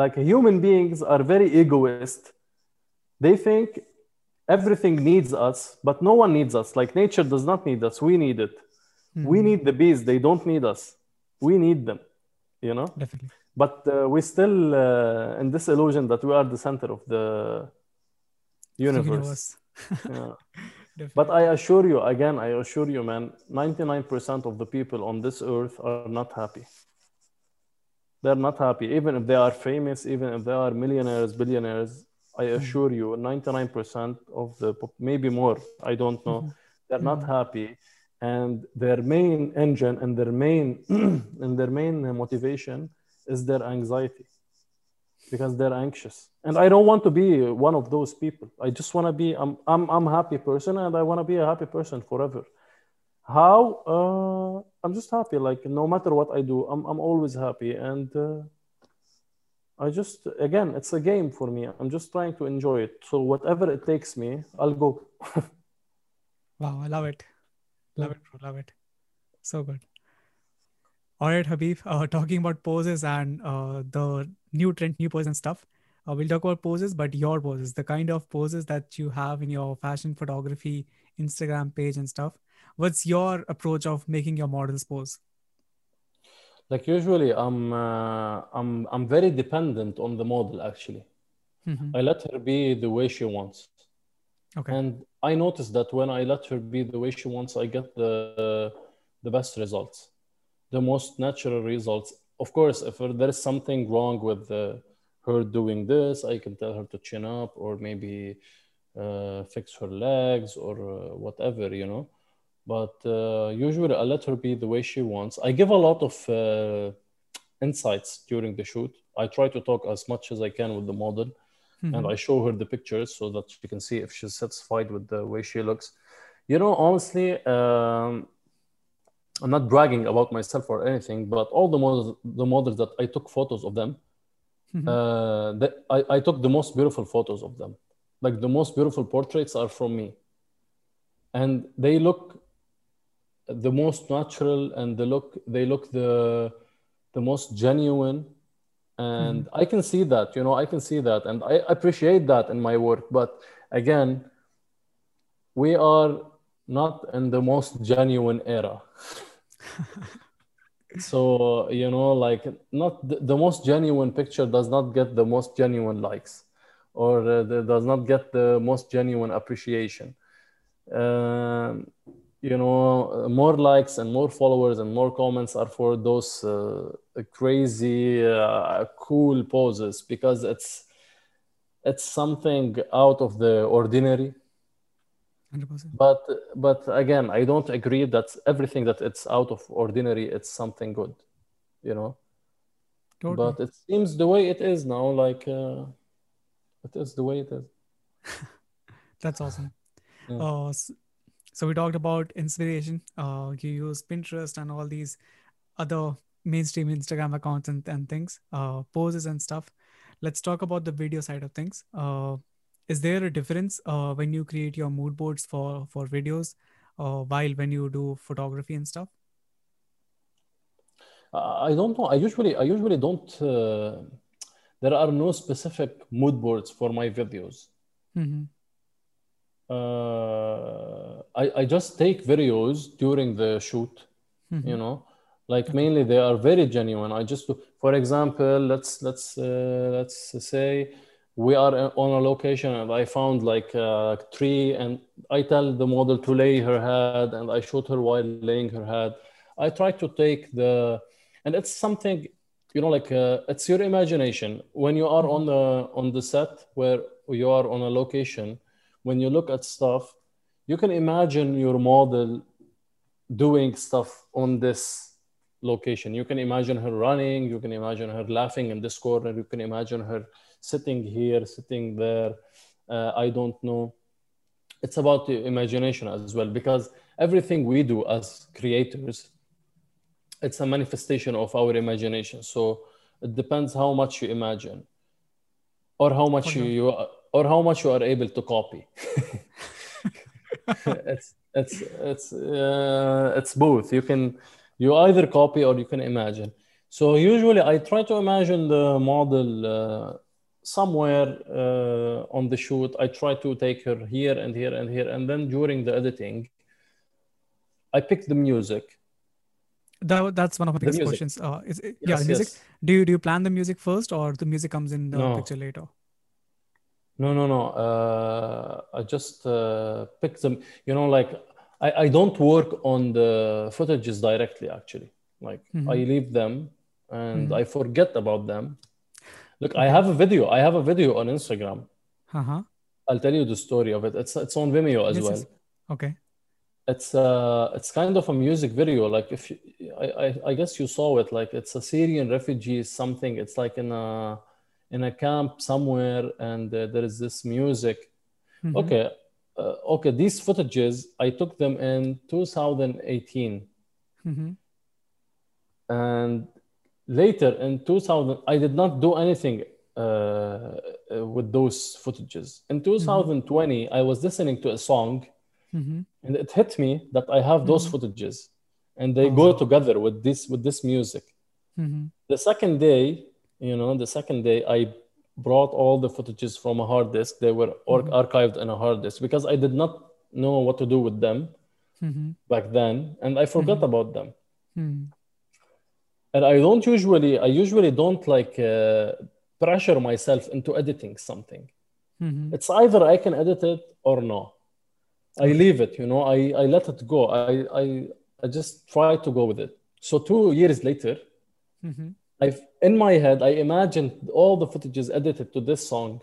like human beings are very egoist. They think everything needs us, but no one needs us. Like nature does not need us. We need it. We Mhm. need the bees. They don't need us. We need them, you know? Definitely. But uh, we still uh, in this illusion that we are the center of the universe. Yeah. But I assure you, again, I assure you, man, 99% of the people on this earth are not happy. They're not happy, even if they are famous, even if they are millionaires, billionaires. I assure you, 99% of the, maybe more, I don't know, Mhm. they're not Mhm. happy. And their main engine and their main, and their main motivation is their anxiety because they're anxious. And I don't want to be one of those people. I just want to be, I'm, I'm, I'm a happy person and I want to be a happy person forever. How? Uh, I'm just happy. Like no matter what I do, I'm, I'm always happy. And uh, I just, again, it's a game for me. I'm just trying to enjoy it. So whatever it takes me, I'll go. Wow, I love it. Love it, bro. Love it. So good. All right, Habib. Uh, talking about poses and uh, the new trend, new poses and stuff. Uh, we'll talk about poses, but your poses, the kind of poses that you have in your fashion photography Instagram page and stuff. What's your approach of making your models pose? Like usually, I'm, uh, I'm, I'm very dependent on the model actually. Mhm. I let her be the way she wants. Okay. And I noticed that when I let her be the way she wants, I get the the best results, the most natural results. Of course, if there is something wrong with uh, her doing this, I can tell her to chin up or maybe uh, fix her legs or uh, whatever, you know. But uh, usually, I let her be the way she wants. I give a lot of uh, insights during the shoot. I try to talk as much as I can with the model and Mhm. I show her the pictures so that she can see if she's satisfied with the way she looks. You know, honestly, um, I'm not bragging about myself or anything, but all the models, the models that I took photos of them, Mhm. uh, that I, I took the most beautiful photos of them. Like the most beautiful portraits are from me, and they look the most natural, and they look they look the the most genuine. And i can see that you know i can see that. And i appreciate that in my work. But again we are not in the most genuine era. So you know like not the, the most genuine picture does not get the most genuine likes or uh, the, does not get the most genuine appreciation. Um, you know more likes and more followers and more comments are for those uh, crazy uh, cool poses because it's it's something out of the ordinary 100%. but but again i don't agree that everything that it's out of ordinary it's something good you know Totally. but it seems the way it is now like uh, it is the way it is That's awesome. Yeah. Uh, s- so we talked about inspiration. Uh, you use Pinterest and all these other mainstream Instagram accounts and, and things, uh, poses and stuff. Let's talk about the video side of things. Uh, is there a difference uh, when you create your mood boards for for videos, uh, while when you do photography and stuff? I don't know. I usually I usually don't. Uh, there are no specific mood boards for my videos. hmm Uh, I I just take videos during the shoot. Mhm. You know, like mainly they are very genuine. I just, for example, let's let's uh, let's say we are on a location and I found like a tree and I tell the model to lay her head and I shoot her while laying her head. I try to take the and it's something you know like uh, it's your imagination when you are on the on the set where you are on a location when you look at stuff you can imagine your model doing stuff on this location. You can imagine her running you can imagine her laughing in this corner you can imagine her sitting here sitting there uh, i don't know. It's about the imagination as well because everything we do as creators it's a manifestation of our imagination. So it depends how much you imagine or how much Okay. you, you or how much you are able to copy it's it's it's uh, it's both you can you either copy or you can imagine so usually i try to imagine the model uh, somewhere uh, on the shoot i try to take her here and here and here and then during the editing i pick the music That, that's one of my The biggest questions. Uh, is it, yeah, Yes, the music. yes. Do you do you plan the music first, or the music comes in the No. picture later? No, no, no. Uh, I just uh, pick them. You know, like I, I don't work on the footages directly. Actually, like Mhm. I leave them and Mhm. I forget about them. Look, I have a video. I have a video on Instagram. Uh huh. I'll tell you the story of it. It's it's on Vimeo as Yes, well. yes. Okay. It's uh it's kind of a music video. Like if you, I, I I guess you saw it. Like it's a Syrian refugees something. It's like in a in a camp somewhere, and uh, there is this music. Mhm. Okay, uh, okay. These footages I took them in 2018, Mhm. and later in 2000 I did not do anything uh, uh, with those footages. In 2020, I was listening to a song, Mhm. and it hit me that I have those Mhm. footages, and they Oh. go together with this with this music. The second day, you know, the second day I brought all the footages from a hard disk. They were or- Mhm. archived in a hard disk because I did not know what to do with them Mhm. back then, and I forgot Mhm. about them. Mhm. And I don't usually, I usually don't like uh, pressure myself into editing something. Mhm. It's either I can edit it or no. I leave it, you know, I, I let it go. I, I, I just try to go with it. So two years later, Mhm. I've in my head, I imagined all the footages edited to this song.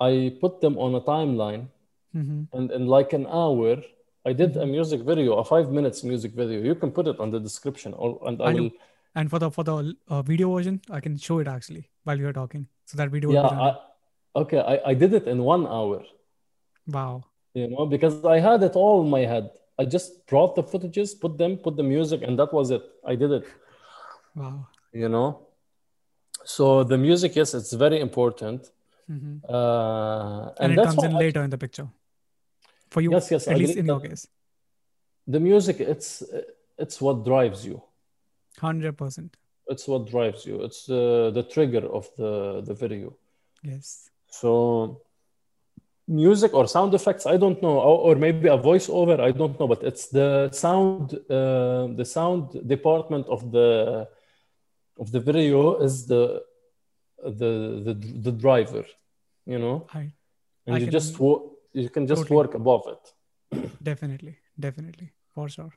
I put them on a timeline, Mhm. and in like an hour, I did a music video, a five minutes music video. You can put it on the description, or and I I will. And for the for the uh, video version, I can show it actually while you're talking, so that video will Yeah. I, okay. I, I did it in one hour, Wow. you know, because I had it all in my head. I just brought the footages, put them, put the music, and that was it. I did it. Wow. you know so the music yes it's very important Mhm. uh, And, it that's comes in I- later in the picture. For you, Yes, yes, at I least in your case, the music it's it's what drives you hundred percent. it's what drives you it's uh, the trigger of the the video Yes. so music or sound effects i don't know or, or maybe a voiceover i don't know but it's the sound uh, the sound department of the of the video is the the the, the driver you know I and I you just wo- you can just Totally. work above it definitely, definitely, for sure.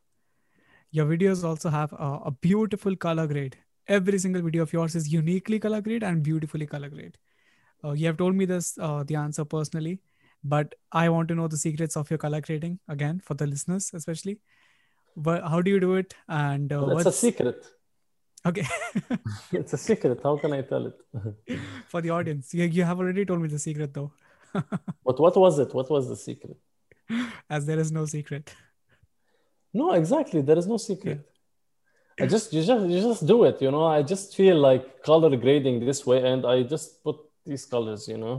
Your videos also have a, a beautiful color grade. Every single video of yours is uniquely color grade and beautifully color grade. Uh, you have told me this, uh, the answer personally, but I want to know the secrets of your color grading again for the listeners, especially. But how do you do it? And uh, Well, it's a secret okay it's a secret how can i tell it for the audience? You, you have already told me the secret though, but what was it what was the secret as there is no secret. no exactly there is no secret i just you just you just do it you know i just feel like color grading this way and i just put these colors you know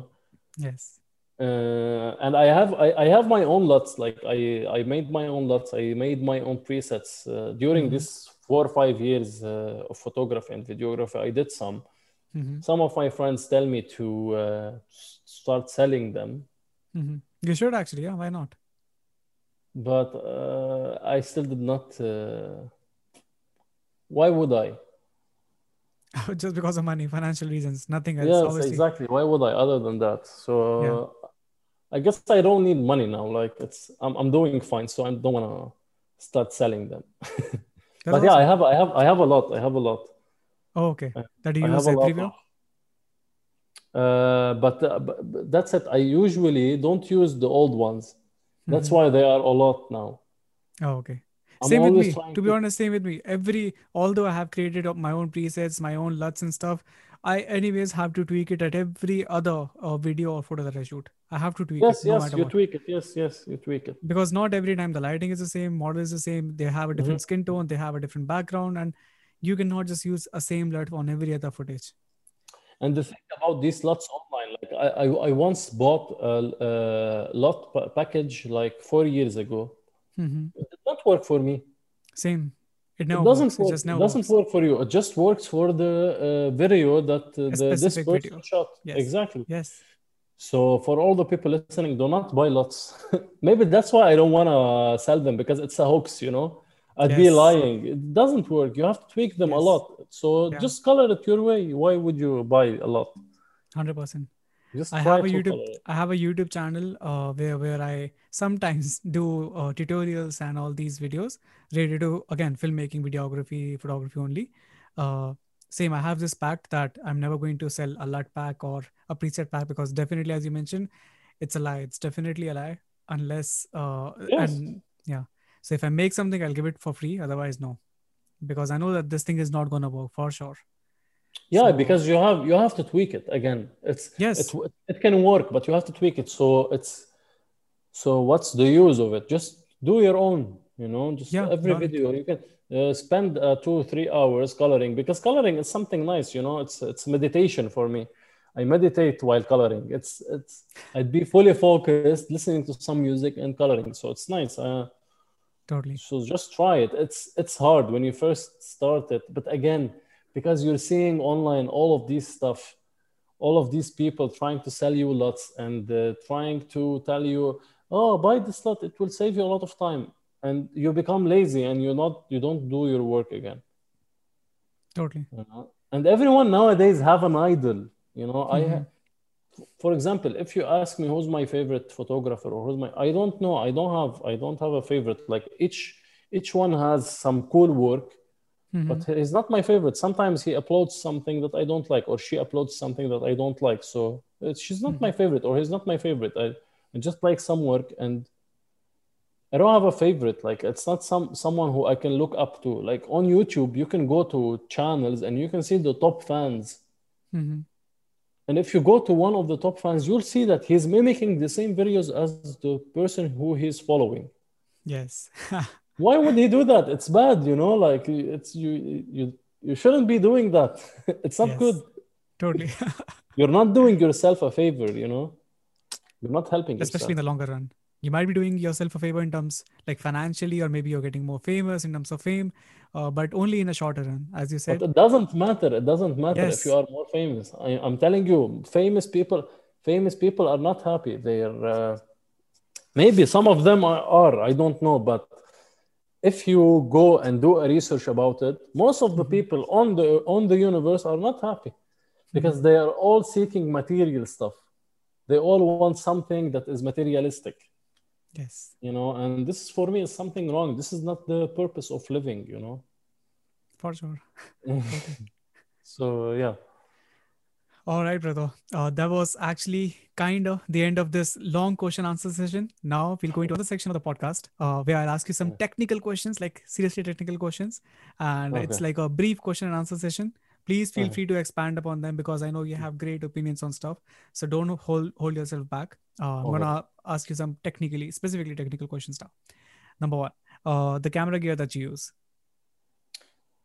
Yes. uh, and I have I, I have my own LUTs. Like I I made my own LUTs. I made my own presets uh, during Mhm. this four or five years uh, of photography and videography. I did some. hmm Some of my friends tell me to uh, start selling them, hmm You should actually. Yeah. Why not? but uh, I still did not. Uh, why would I? Just because of money, financial reasons, nothing else. Yes, obviously. exactly. Why would I? Other than that, so I guess I don't need money now. Like it's I'm I'm doing fine, so I don't wanna start selling them. But yeah, I have I have I have a lot. I have a lot. Oh, okay. Uh, That you I use have a lot everywhere. uh, but, uh, but that's it. I usually don't use the old ones. That's Mhm. why they are a lot now. Oh, okay. I'm Same with me. trying To be to. honest, same with me. Every although I have created up my own presets, my own LUTs and stuff, I anyways have to tweak it at every other uh, video or photo that I shoot. I have to tweak it Yes, no yes, matter you what. tweak it. Yes, yes, you tweak it. Because not every time the lighting is the same, model is the same, they have a different skin tone, they have a different background, and you cannot just use a same LUT on every other footage. And the thing about these LUTs online, like I, I, I once bought a, a LUT pa- package like four years ago. hmm It did not work for me. Same. It It doesn't work. It never doesn't works. work for you. It just works for the uh, video that uh, the, this person video. shot. Yes. Exactly. Yes. So for all the people listening, do not buy LUTs. Maybe that's why I don't want to sell them because it's a hoax, you know. I'd be lying. It doesn't work. You have to tweak them a lot. So Yeah. just color it your way. Why would you buy a LUT? Hundred percent. Just I have a YouTube. I have a YouTube channel uh, where where I sometimes do uh, tutorials and all these videos related to again filmmaking, videography, photography only. Uh, same. I have this pack that I'm never going to sell a LUT pack or a preset pack because definitely, as you mentioned, it's a lie. It's definitely a lie unless uh, Yes. and yeah. So if I make something, I'll give it for free. Otherwise, no, because I know that this thing is not gonna work for sure. Yeah, So because you have you have to tweak it again. It's yes, it it can work, but you have to tweak it. So it's so what's the use of it? Just do your own. You know, just yeah, every got it. video you can uh, spend uh, two three hours coloring because coloring is something nice. You know, it's it's meditation for me. I meditate while coloring. It's it's I'd be fully focused, listening to some music and coloring. So it's nice. Uh, Totally. so just try it. It's it's hard when you first start it, but again, because you're seeing online all of this stuff, all of these people trying to sell you LUTs and uh, trying to tell you, oh, buy this LUT, it will save you a lot of time, and you become lazy and you're not you don't do your work again. Totally. You know? And everyone nowadays have an idol. You know, I Mhm. ha- for example, if you ask me who's my favorite photographer or who's my, I don't know. I don't have, I don't have a favorite. Like each, each one has some cool work, Mhm. but he's not my favorite. Sometimes he uploads something that I don't like, or she uploads something that I don't like. So it's, she's not my favorite, or he's not my favorite. I, I just like some work, and I don't have a favorite. Like it's not some someone who I can look up to. Like on YouTube, you can go to channels and you can see the top fans. Mhm. And if you go to one of the top fans, you'll see that he's mimicking the same videos as the person who he's following. Yes. Why would he do that? It's bad, you know, like it's you you you shouldn't be doing that. It's not Yes. good. totally. You're not doing yourself a favor, you know. You're not helping Especially in the longer run. You might be doing yourself a favor in terms like financially, or maybe you're getting more famous in terms of fame, uh, but only in a shorter run, as you said. But it doesn't matter. It doesn't matter if you are more famous. I, I'm telling you, famous people, famous people are not happy. They're uh, maybe some of them are, are. I don't know, but if you go and do a research about it, most of the mm-hmm. people on the on the universe are not happy because mm-hmm. they are all seeking material stuff. They all want something that is materialistic, Yes, you know. And this for me is something wrong. This is not the purpose of living, you know. for sure. So yeah. All right, brother. Uh, that was actually kind of the end of this long question answer session. Now we'll go into another section of the podcast uh, where I'll ask you some Okay. technical questions, like seriously technical questions, and it's like a brief question and answer session. Please feel Okay. free to expand upon them because I know you have great opinions on stuff. So don't hold hold yourself back. Uh, I'm Okay. gonna ask you some technically, specifically technical questions now. Number one, uh, the camera gear that you use.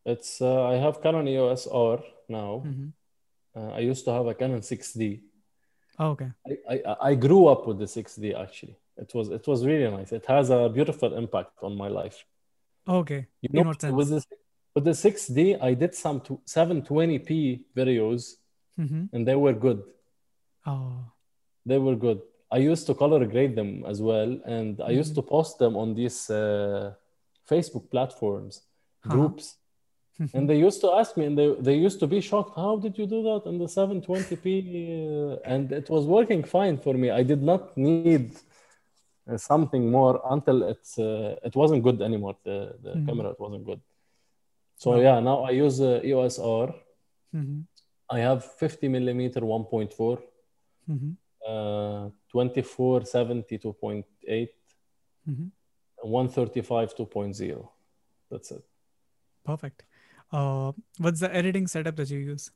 It's uh, I have Canon EOS R now. Mhm. Uh, I used to have a Canon 6D. Oh, okay. I, I I grew up with the 6D actually. It was it was really nice. It has a beautiful impact on my life. Okay. You know, with the with the 6D, I did some to 720p videos, hmm and they were good. Oh. They were good. I used to color grade them as well, and I used to post them on these uh, Facebook platforms, Uh-huh. groups. And they used to ask me, and they, they used to be shocked. How did you do that in the 720p? Uh, and it was working fine for me. I did not need uh, something more until it's uh, it wasn't good anymore. The, the Mhm. camera it wasn't good. So Wow. yeah, now I use uh, EOS R. Mm-hmm. I have 50 millimeter 1.4, Mm-hmm. uh, 24 70 2.8, Mm-hmm. and 135 2.0. That's it. Perfect. Uh, what's the editing setup that you use?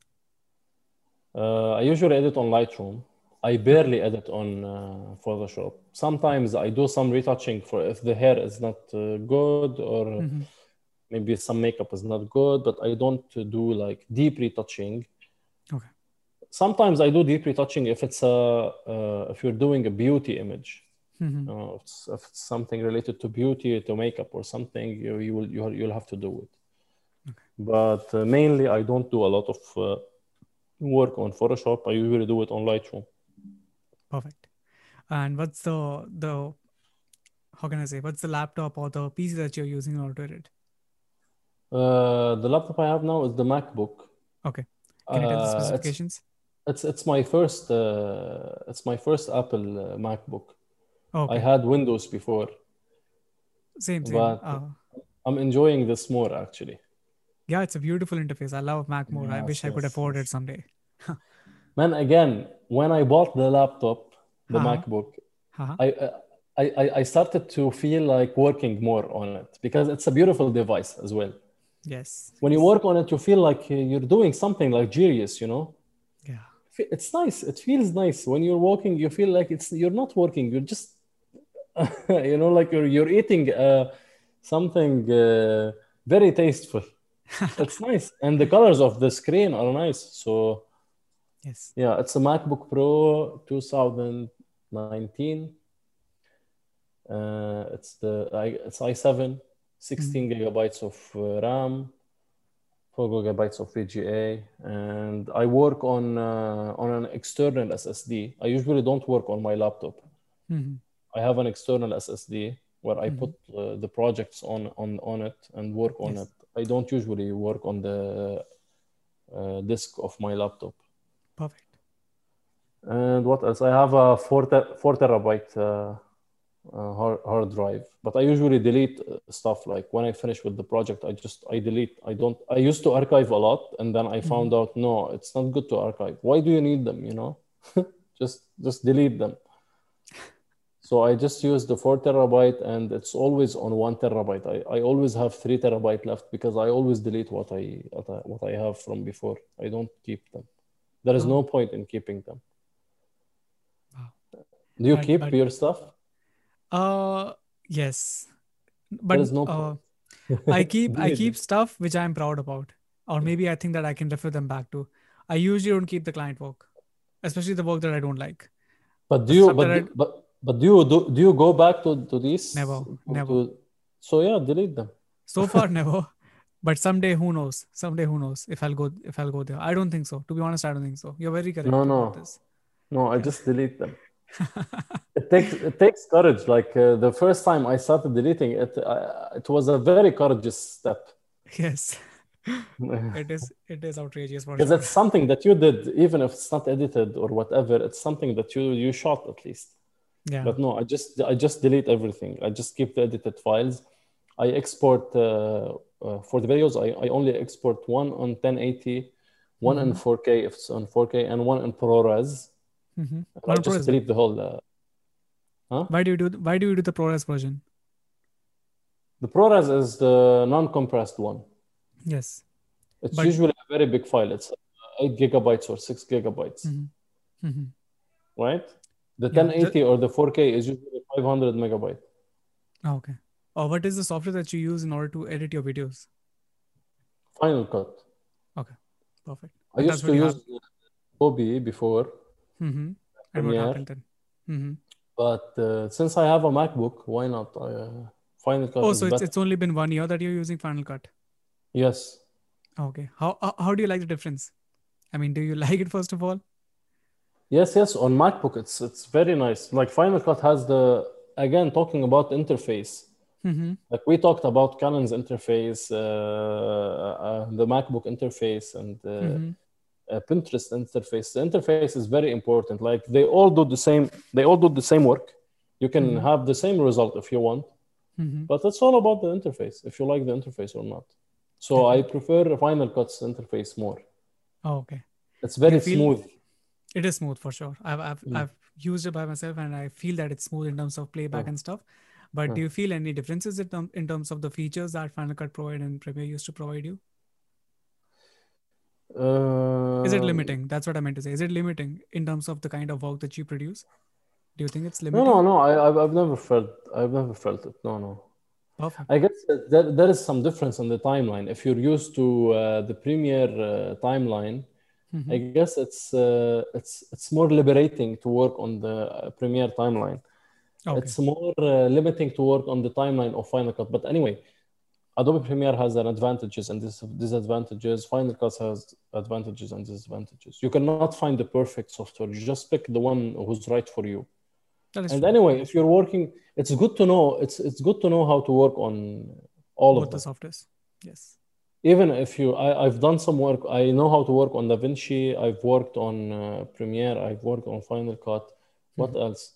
Uh, I usually edit on Lightroom. I barely edit on uh, Photoshop. Sometimes I do some retouching for if the hair is not uh, good or Mhm. maybe some makeup is not good, but I don't do like deep retouching. Okay. Sometimes I do deep retouching if it's a uh, if you're doing a beauty image. Mhm. Uh, if, it's, if it's something related to beauty, to makeup or something, you you will you'll, you'll have to do it. But uh, mainly, I don't do a lot of uh, work on Photoshop. I usually do it on Lightroom. Perfect. And what's the the how can I say? What's the laptop or the PC that you're using in order to edit? Uh, the laptop I have now is the MacBook. Okay. Can you tell the Uh, it's, specifications? it's it's my first uh, it's my first Apple uh, MacBook. okay. I had Windows before. same, same. but- Uh, I'm enjoying this more actually. Yeah, it's a beautiful interface. I love Mac more. I Yes, wish I could afford yes. it someday. Man, again, when I bought the laptop, the Uh-huh. MacBook. I, uh, I I I started to feel like working more on it because it's a beautiful device as well. Yes. When you work on it, you feel like you're doing something luxurious, you know. Yeah. It's nice. It feels nice when you're walking. You feel like it's you're not working. You're just, you know, like you're you're eating uh, something uh, very tasteful. It's nice, and the colors of the screen are nice. So Yes. yeah, it's a MacBook Pro 2019. Uh, it's the I, it's i7, 16 gigabytes of uh, RAM, 4 gigabytes of VGA, and I work on uh, on an external SSD. I usually don't work on my laptop. hmm I have an external SSD where I Mhm. put uh, the projects on on on it and work on Yes. it. I don't usually work on the uh, disk of my laptop. Perfect. And what else? I have a four, four terabyte uh, uh, hard, hard drive, but I usually delete uh, stuff. Like when I finish with the project, I just I delete. I don't. I used to archive a lot, and then I found out no, it's not good to archive. Why do you need them? You know, just just delete them. So I just use the four terabyte, and it's always on one terabyte. I, I always have three terabyte left because I always delete what I what I, have from before. I don't keep them. There is no point in keeping them. Do you But- keep but- your stuff? Uh, yes. But no uh. I keep I keep stuff which I'm proud about, or maybe I think that I can refer them back to. I usually don't keep the client work, especially the work that I don't like. But do you but, I- but but do you do, do you go back to, to these? Never, To- never. so yeah, delete them. So far, never. But someday, who knows? Someday, who knows if I'll go if I'll go there. I don't think so. To be honest, I don't think so. You're very correct No, no. No, I just delete them. It takes it takes courage. Like uh, the first time I started deleting it, uh, it was a very courageous step yes, it is. It is outrageous for it's something that you did, even if it's not edited or whatever. It's something that you you shot at least. Yeah. But no, I just I just delete everything. I just keep the edited files. I export uh, uh, for the videos. I, I only export one on 1080, one in 4K if it's on 4K, and one in ProRes. Mm-hmm. I just delete the whole. Uh, Why do you do? Why do you do the ProRes version? the ProRes is the non-compressed one. Yes. It's But- usually a very big file. It's uh, eight gigabytes or six gigabytes, Mm-hmm. Mm-hmm. right? The Yeah, the- 1080 or the 4K is usually 500 megabyte. Oh, okay. Or what is the software that you use in order to edit your videos? Final Cut. Okay. Perfect. I And used to use Adobe before, Mm-hmm. And what happened then? Mm-hmm. but uh, since I have a MacBook, why not? Uh, Final Cut Oh, so it's, better. it's only been one year that you're using Final Cut. Yes. Okay. How how how do you like the difference? I mean, do you like it first of all? Yes, yes. On MacBook, it's it's very nice. Like Final Cut has the again talking about interface. Mm-hmm. Like we talked about Canon's interface, uh, uh, the MacBook interface, and uh, Mm-hmm. uh, Pinterest interface. The interface is very important. Like they all do the same. They all do the same work. You can Mhm. have the same result if you want, Mm-hmm. but it's all about the interface. If you like the interface or not. So I prefer Final Cut's interface more. Oh, okay. It's very smooth. It is smooth for sure. I've I've, Mm. I've used it by myself and I feel that it's smooth in terms of playback Mm. and stuff. But do you feel any differences in, term, in terms of the features that Final Cut Provide and Premiere used to provide you? Is it limiting? That's what I meant to say. Is it limiting in terms of the kind of work that you produce? Do you think it's No, limiting? no, no. I, I've, I've never felt. I've never felt it. No, no. Perfect. I guess there, there is some difference in the timeline. If you're used to uh, the Premiere uh, timeline, Mhm. I guess it's uh, it's it's more liberating to work on the uh, Premiere timeline. Okay. It's more uh, limiting to work on the timeline of Final Cut. But anyway, Adobe Premiere has an advantages and dis- disadvantages. Final Cut has advantages and disadvantages. You cannot find the perfect software. You just pick the one who's right for you. And true. anyway, if you're working, it's good to know. It's it's good to know how to work on all Both of the softwares. Yes. Even if you, I, I've done some work. I know how to work on DaVinci. I've worked on uh, Premiere. I've worked on Final Cut. What Mhm. else?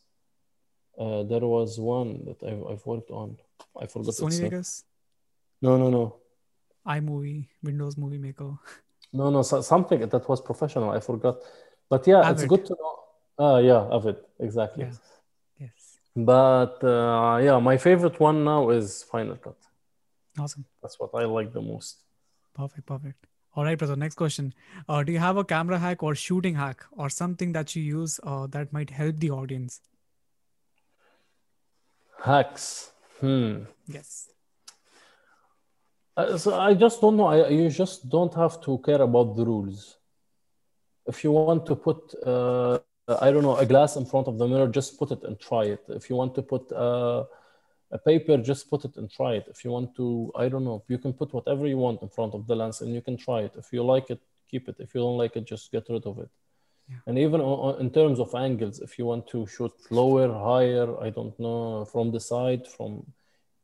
Uh, there was one that I've, I've worked on. I forgot Sony. Vegas, No, no, no, iMovie, Windows Movie Maker. no, no. So, something that was professional. I forgot. But yeah, it's good to know. Ah, yeah, Avid, exactly. Yeah. Yes. But uh, yeah, my favorite one now is Final Cut. Awesome. That's what I like the most. Perfect. Perfect. All right, brother. Next question. Uh, do you have a camera hack or shooting hack or something that you use uh, that might help the audience? Hacks. Hmm. Yes. Uh, so I just don't know. I, you just don't have to care about the rules. If you want to put, uh, I don't know, a glass in front of the mirror, just put it and try it. If you want to put uh, a paper, just put it and try it. If you want to, I don't know, you can put whatever you want in front of the lens and you can try it. If you like it, keep it. If you don't like it, just get rid of it. Yeah. And even in terms of angles, if you want to shoot lower, higher, I don't know, from the side, from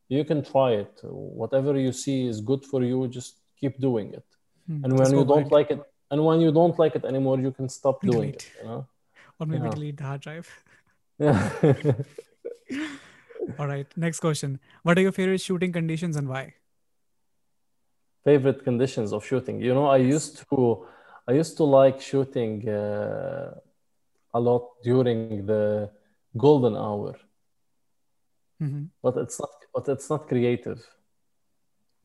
you can try it. Whatever you see is good for you, just keep doing it. Hmm, And when you don't like it, and when you don't like it anymore, you can stop doing it. You know? Or maybe yeah. delete the hard drive. Yeah. All right. Next question. What are your favorite shooting conditions and why? Favorite conditions of shooting. You know, I used to, I used to like shooting uh, a lot during the golden hour, Mhm. but it's not, but it's not creative.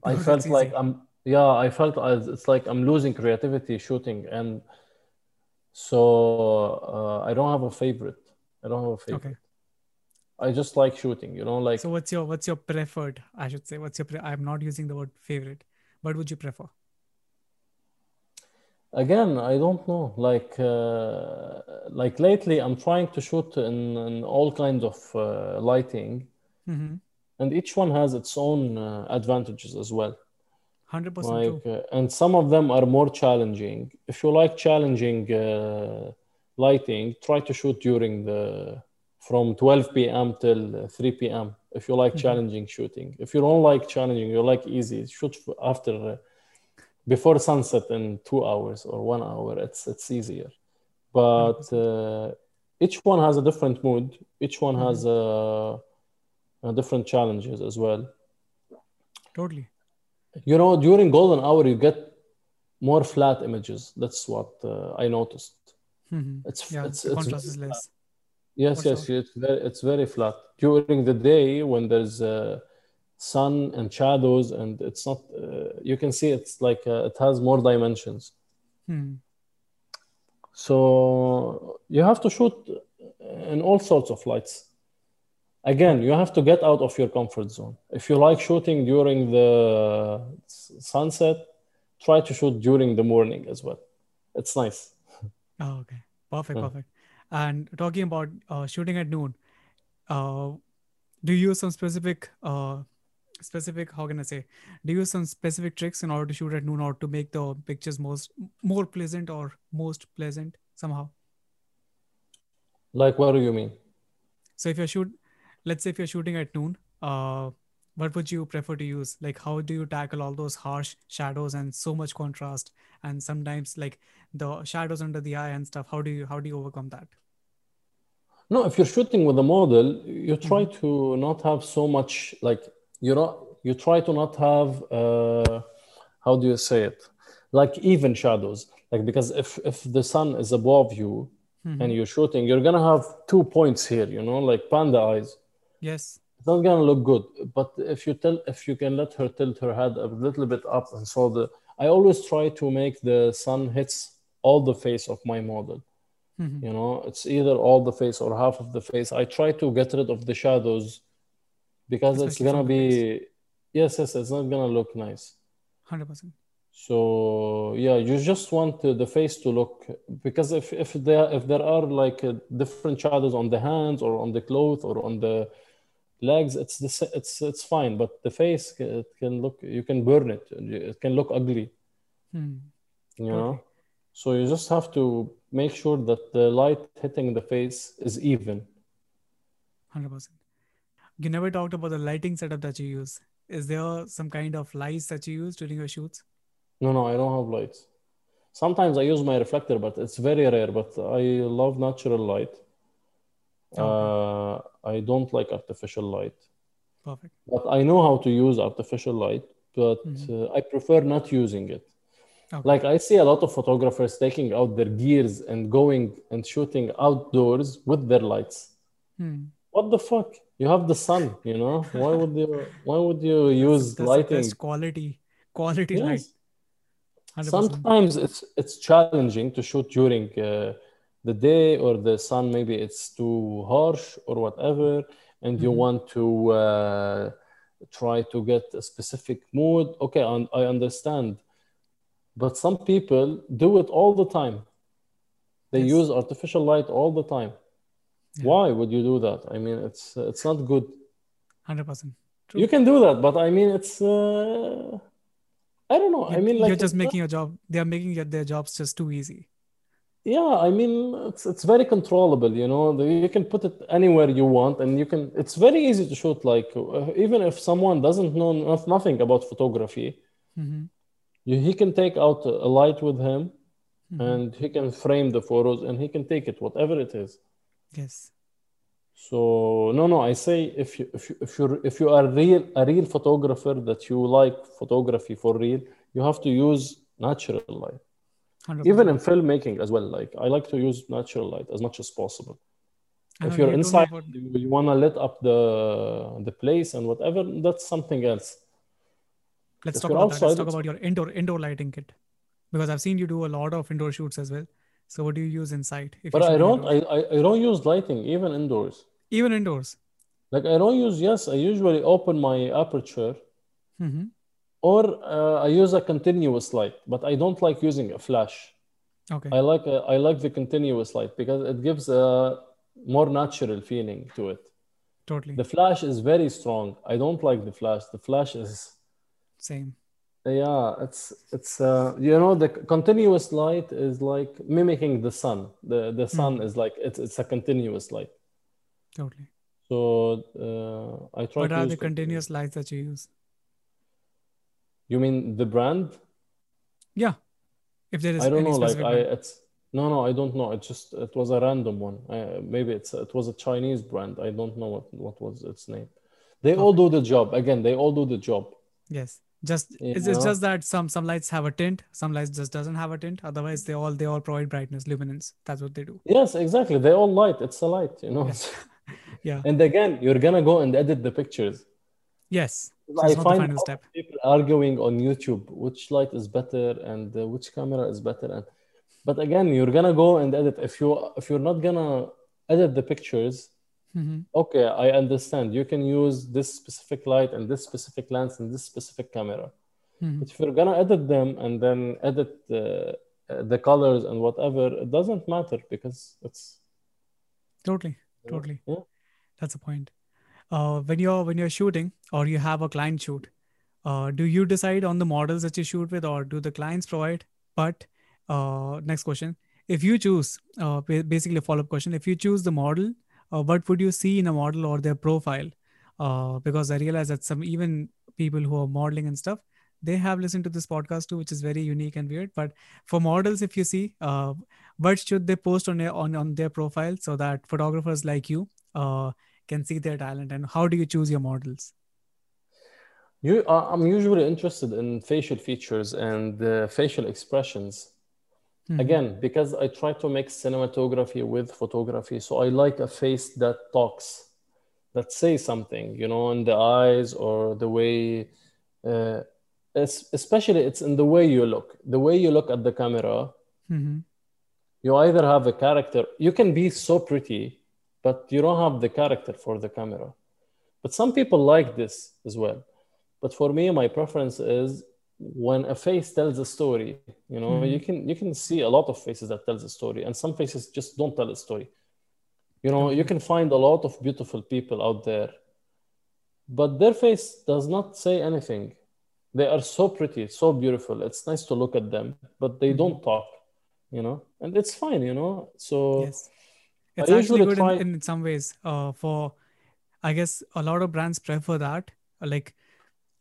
I Because felt like. I'm, yeah, I felt as it's like I'm losing creativity shooting, and so uh, I don't have a favorite. I don't have a favorite. Okay. I just like shooting, you know, like So what's your what's your preferred? I should say. What's your? Pre- I'm not using the word favorite. What would you prefer? again, I don't know. Like uh, like lately, I'm trying to shoot in, in all kinds of uh, lighting, Mm-hmm. and each one has its own uh, advantages as well. Hundred percent. Like, uh, and some of them are more challenging. If you like challenging uh, lighting, try to shoot during the from 12 p.m. till 3 p.m. If you like Mhm. challenging shooting. If you don't like challenging, you like easy, shoot after uh, before sunset in two hours or one hour. It's it's easier. But uh, each one has a different mood. Each one has uh, uh, different challenges as well Totally. you know during golden hour you get more flat images that's what uh, i noticed hmm it's Yeah. it's, it's contrast very is less. Yes yes it's very it's very flat during the day when there's uh, sun and shadows and it's not uh, you can see it's like uh, it has more dimensions Hmm. so you have to shoot in all sorts of lights again you have to get out of your comfort zone if you like shooting during the sunset try to shoot during the morning as well it's nice Oh, okay. Perfect. Hmm. Perfect. And talking about uh, shooting at noon, uh, do you use some specific, uh, specific, how can I say, do you use some specific tricks in order to shoot at noon or to make the pictures most, more pleasant or most pleasant somehow? like what do you mean So if you're shoot, let's say if you're shooting at noon, uh, what would you prefer to use? Like, how do you tackle all those harsh shadows and so much contrast, and sometimes like the shadows under the eye and stuff? How do you how do you overcome that? no if you're shooting with a model you try to not have so much like you know you try to not have uh, how do you say it like even shadows like because if if the sun is above you Mhm. and you're shooting, you're gonna have two points here, you know, like panda eyes. Yes. It's not gonna look good. But if you tell if you can let her tilt her head a little bit up and so the I always try to make the sun hits all the face of my model. Mhm. You know, it's either all the face or half of the face. I try to get rid of the shadows because it's gonna be yes, yes, it's not gonna look nice. 100%. So yeah, you just want the face to look because if if there if there are like uh, different shadows on the hands or on the clothes or on the legs, it's the it's it's fine. But the face it can look you can burn it. It can look ugly, Hmm. you know. So you just have to make sure that the light hitting the face is even. 100%. You never talked about the lighting setup that you use. Is there some kind of lights that you use during your shoots? No, no, I don't have lights. Sometimes I use my reflector, but it's very rare. But I love natural light. Uh, I don't like artificial light. Perfect. But I know how to use artificial light, but Mhm. uh, I prefer not using it. Okay. Like I see a lot of photographers taking out their gears and going and shooting outdoors with their lights. Hmm. What the fuck? You have the sun, you know? Why would you why would you use That's lighting? best quality, quality light. Yes. 100%. Sometimes it's it's challenging to shoot during uh, the day or the sun maybe it's too harsh or whatever, and you Mhm. want to uh, try to get a specific mood. Okay, I, I understand, but some people do it all the time. They Yes. use artificial light all the time. Yeah. Why would you do that? I mean, it's it's not good. 100%. True. You can do that, but I mean, it's uh, I don't know. I mean, like you're just not- making your job, they are making your- their jobs just too easy. Yeah, I mean, it's it's very controllable, you know. You can put it anywhere you want, and you can. It's very easy to shoot. Like uh, even if someone doesn't know noth- nothing about photography, Mhm. you, he can take out a light with him, Mhm. and he can frame the photos, and he can take it, whatever it is. Yes. So no, no, I say if you if you if you if you are real a real photographer that you like photography for real, you have to use natural light. 100%. Even in filmmaking as well. Like I like to use natural light as much as possible. If you're you inside about- you, want to lit up the the place and whatever that's something else Let's If talk about that. Let's talk about your indoor indoor lighting kit, because I've seen you do a lot of indoor shoots as well. So what do you use inside? If but i don't? I, I i don't use lighting even indoors even indoors. like i don't use yes i usually open my aperture hmm or uh, i use a continuous light but i don't like using a flash Okay. i like uh, i like the continuous light because it gives a more natural feeling to it totally. the flash is very strong i don't like the flash the flash is Same. Yeah, it's it's uh, you know the continuous light is like mimicking the sun. The the sun Mm. is like it's it's a continuous light. Totally. So uh, I try to What are the continuous lights that you use? You mean the brand? Yeah. If there is I don't any know. Like specific I it's no no I don't know. It just it was a random one. I, maybe it's it was a Chinese brand. I don't know what what was its name. They all do the job. Again, they all do the job. Yes. Just You it's, it's just that some some lights have a tint, some lights just doesn't have a tint. Otherwise, they all they all provide brightness, luminance. That's what they do. Yes, exactly. They all light. It's a light, you know. Yeah. And again, you're gonna go and edit the pictures. Yes. I find final step. people arguing on YouTube which light is better and uh, which camera is better. And but again, you're gonna go and edit. If you if you're not gonna edit the pictures, hmm okay, I understand. You can use this specific light and this specific lens and this specific camera. hmm But if you're gonna edit them and then edit uh, uh, the colors and whatever, it doesn't matter because it's Totally. Totally. yeah. That's the point. Uh, when you're when you're shooting or you have a client shoot, uh, do you decide on the models that you shoot with, or do the clients provide? But uh, next question: If you choose, uh, basically a follow-up question, if you choose the model, uh, what would you see in a model or their profile? Uh, because I realize that some even people who are modeling and stuff, they have listened to this podcast too, which is very unique and weird. But for models, if you see, uh, what should they post on their on, on their profile so that photographers like you uh, can see their talent and how do you choose your models You, uh, I'm usually interested in facial features and uh, facial expressions. Mhm. again because I try to make cinematography with photography, so I like a face that talks, that says something, you know, in the eyes or the way, uh, especially it's in the way you look, the way you look at the camera. Mhm. You either have a character, you can be so pretty, but you don't have the character for the camera. But some people like this as well. But for me, my preference is when a face tells a story, you know, Mhm. you can you can see a lot of faces that tells a story, and some faces just don't tell a story. You know, you can find a lot of beautiful people out there, but their face does not say anything. They are so pretty, so beautiful. It's nice to look at them, but they Mhm. don't talk, you know, and it's fine, you know. So Yes. I It's actually good try. in, in some ways. Uh, for I guess a lot of brands prefer that. Like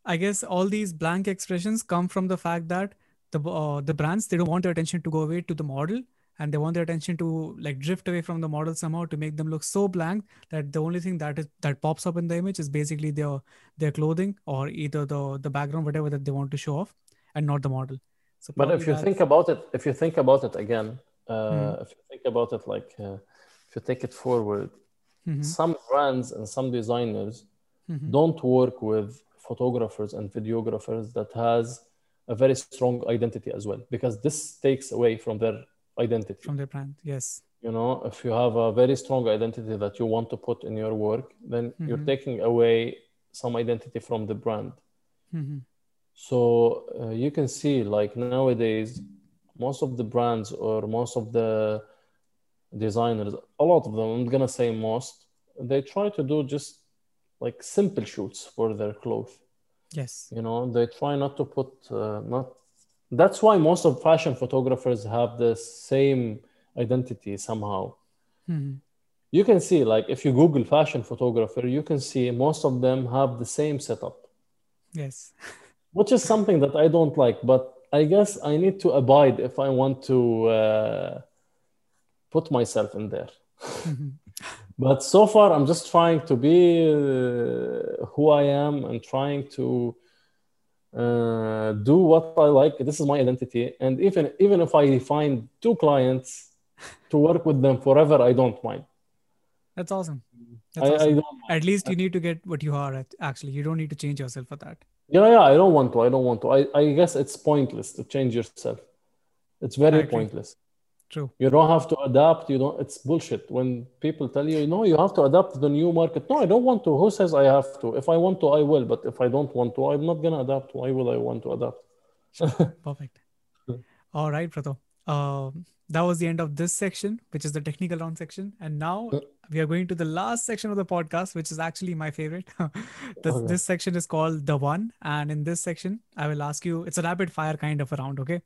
I guess all these blank expressions come from the fact that the uh, the brands they don't want their attention to go away to the model and they want their attention to like drift away from the model somehow to make them look so blank that the only thing that is that pops up in the image is basically their their clothing or either the the background whatever that they want to show off and not the model. So But if you that's think about it, if you think about it again, uh, if you think about it like, uh, if you take it forward, Mhm. some brands and some designers Mhm. don't work with photographers and videographers that has a very strong identity as well, because this takes away from their identity. from their brand. Yes. You know, if you have a very strong identity that you want to put in your work, then you're Mhm. taking away some identity from the brand. Mhm. So uh, you can see, like nowadays, most of the brands or most of the designers, a lot of them, I'm gonna say most, they try to do just like simple shoots for their clothes. Yes. You know, they try not to put uh, not. That's why most of fashion photographers have the same identity somehow. Mhm. You can see, like, if you Google fashion photographer, you can see most of them have the same setup. Yes. which is something that I don't like, but I guess I need to abide if I want to uh, put myself in there. Mhm. But so far, I'm just trying to be uh, who I am and trying to uh, do what I like. This is my identity, and even even if I find two clients to work with them forever, I don't mind. That's awesome. That's I, I awesome. mind. At least you need to get what you are at. Actually, you don't need to change yourself for that. Yeah, yeah, I don't want to. I don't want to. I, I guess it's pointless to change yourself. It's very pointless. True. You don't have to adapt. You don't. It's bullshit when people tell you, no, you have to adapt to the new market. No, I don't want to. Who says I have to? If I want to, I will. But if I don't want to, I'm not gonna adapt. Why will I want to adapt? Perfect. All right, Prato. Um, that was the end of this section, which is the technical round section. And now we are going to the last section of the podcast, which is actually my favorite. this, Okay. this section is called The One. And in this section, I will ask you, it's a rapid fire kind of a round, okay?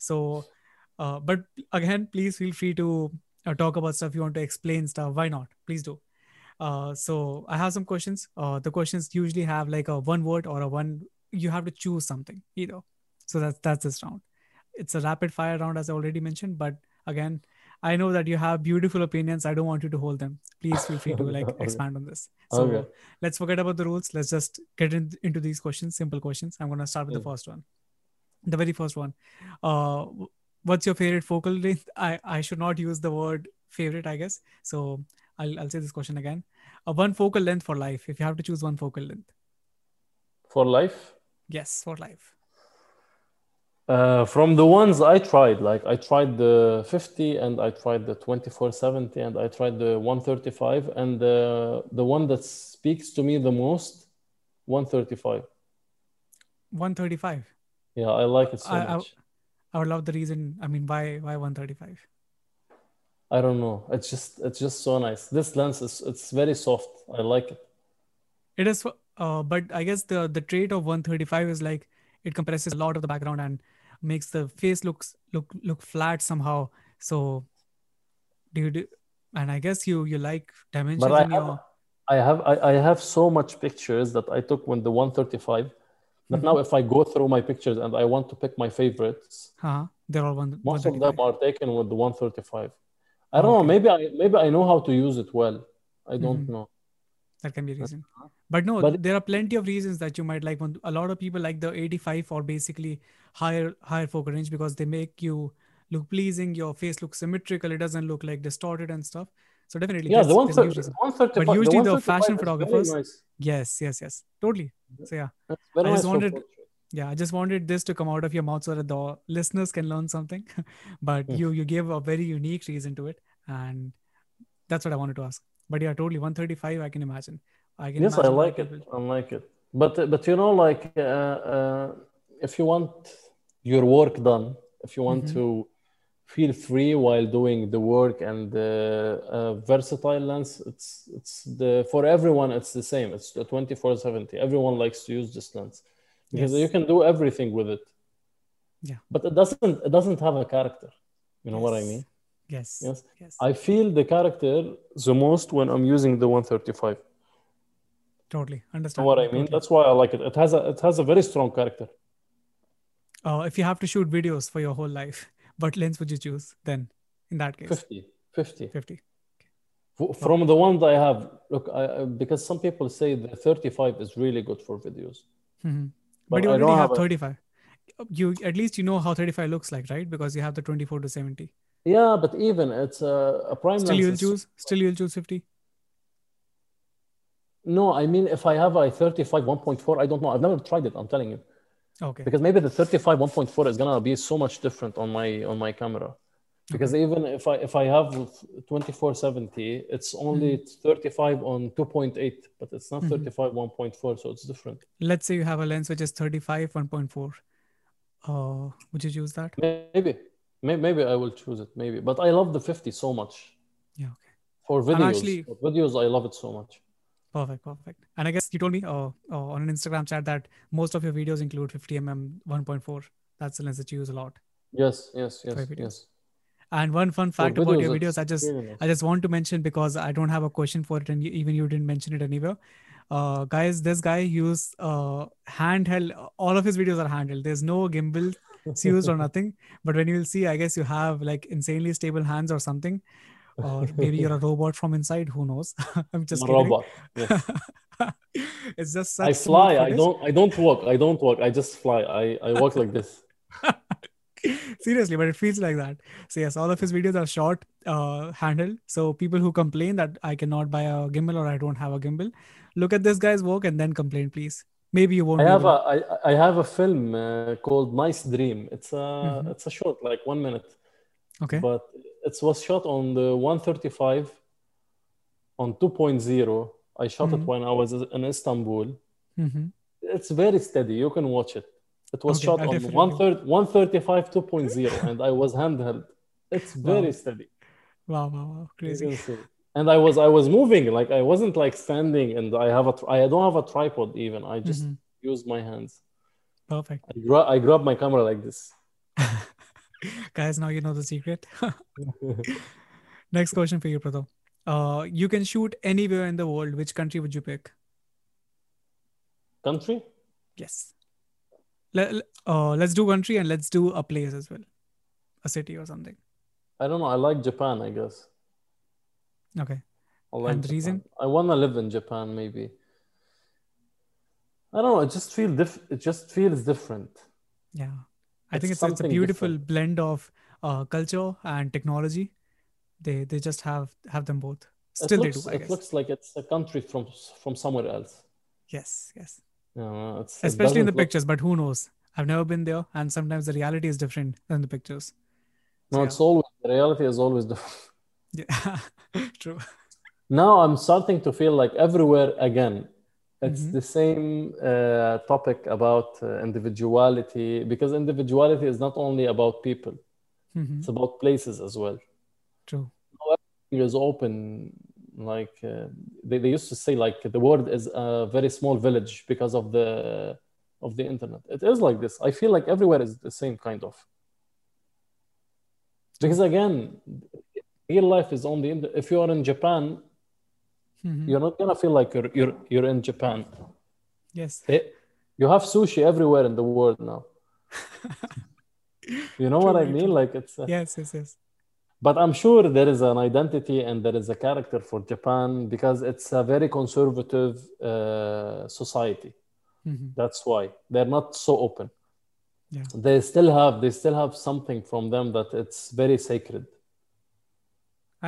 So, uh, but again, please feel free to uh, talk about stuff you want to explain stuff. Why not? Please do. Uh, so I have some questions. Uh, the questions usually have like a one word or a one. You have to choose something either. So that's that's this round. It's a rapid fire round, as I already mentioned. But again, I know that you have beautiful opinions. I don't want you to hold them. Please feel free to like Okay. expand on this. So Okay. let's forget about the rules. Let's just get in, into these questions. Simple questions. I'm gonna start with the first one. The very first one. Uh, what's your favorite focal length? I I should not use the word favorite, I guess. So I'll I'll say this question again. Uh, one focal length for life. If you have to choose one focal length, For life, yes, for life. uh, from the ones I tried, like I tried the 50 and I tried the 2470 and I tried the 135 and the the one that speaks to me the most, 135. 135. Yeah, I like it so I- much. I would love the reason. I mean, why why 135? I don't know. It's just it's just so nice. This lens is it's very soft. I like it. It is, uh, but I guess the the trait of 135 is like it compresses a lot of the background and makes the face looks look look flat somehow. So, do you do? And I guess you you like dimensions But I in have your. I have I, I have so much pictures that I took with the 135 Mhm. now if I go through my pictures and I want to pick my favorites, Uh-huh, they're all one. most of them are taken with the 135. I don't know. Maybe I maybe I know how to use it well. I don't Mhm. know. That can be a reason. But no, But- there are plenty of reasons that you might like one. A lot of people like the 85 or basically higher higher focal range because they make you look pleasing. Your face looks symmetrical. It doesn't look like distorted and stuff. So definitely, Yeah, there's, the there's a huge 130 135 But usually the 135 fashion photographers- nice. Yes, yes, yes. Totally. So yeah, I just wanted- portrait. yeah. I just wanted this to come out of your mouth so that the listeners can learn something. but Hmm. you you gave a very unique reason to it, and that's what I wanted to ask. But yeah, totally. 135. I can imagine. I can. Yes, I like it. people- I like it. But but you know, like uh, uh, if you want your work done, if you want Mhm. to feel free while doing the work and the uh, versatile lens, it's it's the for everyone it's the same. It's the 2470. Everyone likes to use this lens because Yes. you can do everything with it. Yeah. But it doesn't it doesn't have a character. You know what I mean? Yes. Yes. Yes. I feel the character the most when I'm using the 135. totally You understand. know what I mean? Totally. That's why I like it. It has a it has a very strong character. Uh, if you have to shoot videos for your whole life, what lens would you choose then? In that case, 50 50 50. F- from the one that i have look I, because some people say the 35 is really good for videos Mhm. but, But you i already don't have have a, 35. You at least you know how 35 looks like, right? Because you have the 24 to 70. yeah but even it's a, a prime Still you'll choose. Still you'll choose 50. no i mean if i have a 35 1.4 i don't know i've never tried it i'm telling you Okay. because maybe the 35 1.4 is gonna be so much different on my on my camera because even if i if i have 2470 it's only Mm-hmm. 35 on 2.8 but it's not Mhm. 35 1.4 so it's different Let's say you have a lens which is 35 1.4. Uh, would you choose that? maybe May- maybe i will choose it maybe but i love the 50 so much Yeah. Okay. for videos actually- for videos i love it so much Perfect. Perfect. And I guess you told me uh, uh, on an Instagram chat that most of your videos include 50 mm 1.4. That's the lens that you use a lot. yes yes yes videos. yes And one fun fact about your videos, I just really nice. I just want to mention because I don't have a question for it, and you, even you didn't mention it anywhere. Uh, guys, this guy used uh, handheld. All of his videos are handheld. There's no gimbal it's used or nothing. But when you will see, I guess you have like insanely stable hands or something, or maybe you're a robot from inside. Who knows? I'm just a robot yes. it's just such i fly i don't i don't walk i don't walk i just fly i i walk like this Seriously, but it feels like that. So yes, all of his videos are short, uh, handheld. So people who complain that I cannot buy a gimbal or I don't have a gimbal, look at this guy's work and then complain, please. Maybe you won't. i have a i, I have a film uh, called nice dream it's a Mhm. it's a short like one minute okay. but it was shot on the 135 on 2.0 i shot Mhm. it when i was in istanbul. Hmm it's very steady. You can watch it. It was Okay, shot I'll on definitely- 130 135 2.0 and i was handheld. It's very Wow. steady. Wow, wow, wow, crazy. and i was i was moving. Like i wasn't like standing and i have a i don't have a tripod even. I just Mhm. use my hands. Perfect, i grab i grab my camera like this guys. Now you know the secret. Next question for you, Pradho. Uh, you can shoot anywhere in the world. Which country would you pick? country Yes. Let, uh, let's do country and let's do a place as well, a city or something. i don't know i like japan i guess Okay. I like And the reason? I want to live in Japan, maybe. I don't know. It just feels diff- It just feels different. Yeah, I think it's, it's a beautiful different. blend of uh, culture and technology. They they just have have them both. It Still, looks, they do. I it looks like it's a country from from somewhere else. yes, yes. Especially in the look- pictures, but who knows? I've never been there, and sometimes the reality is different than the pictures. No, So, it's always the reality is always different. Yeah, true. Now I'm starting to feel like everywhere again. It's Mhm. the same uh, topic about uh, individuality because individuality is not only about people; Mhm, it's about places as well. True. it is open like uh, they, they used to say like the world is a very small village because of the of the internet it is like this i feel like everywhere is the same kind of because again real life is only in the, if you are in japan Mhm. you're not gonna feel like you're you're, you're in japan Yes. Eh, you have sushi everywhere in the world now you know what i mean true. like it's uh, Yes. Yes. Yes. But I'm sure there is an identity and there is a character for Japan because it's a very conservative uh, society. Mhm. That's why they're not so open. Yeah. they still have they still have something from them that it's very sacred.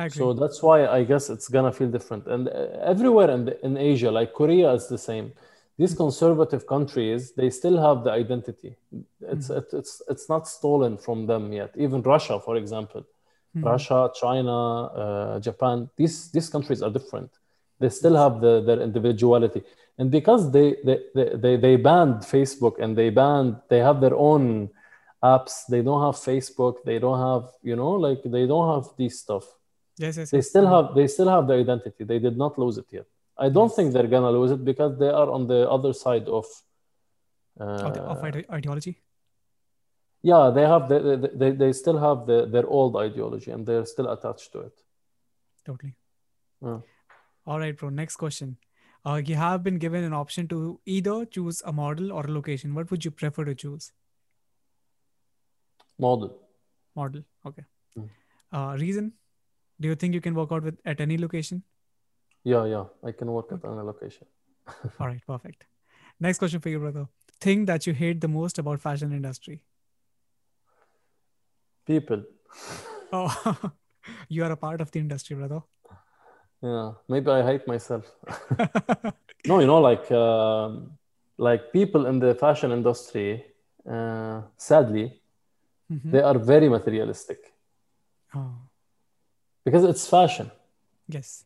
So that's why I guess it's gonna feel different. And uh, everywhere in the, in Asia, like Korea, is the same. These conservative countries, they still have the identity. It's it, it's it's not stolen from them yet. Even Russia, for example, Russia, China, uh, Japan. These these countries are different. They still have the, their individuality, and because they they, they they they banned Facebook and they banned they have their own apps. They don't have Facebook. They don't have you know like they don't have these stuff yes, yes, they yes. still have they still have the identity they did not lose it yet i don't think they're gonna lose it because they are on the other side of uh, of, of ide- ideology. yeah they have the, the, they, they still have the, their old ideology and they're still attached to it Totally. Yeah. All right, bro. Next question. Uh, you have been given an option to either choose a model or a location. What would you prefer to choose? model Model. Okay. Mm. Uh, reason? Do you think you can work out with at any location? yeah yeah i can work at any location All right, perfect. Next question for you, brother. Thing that you hate the most about fashion industry? people Oh, you are a part of the industry, brother. yeah maybe i hate myself no you know like um, like people in the fashion industry uh, sadly Mhm. they are very materialistic Oh, because it's fashion. Yes.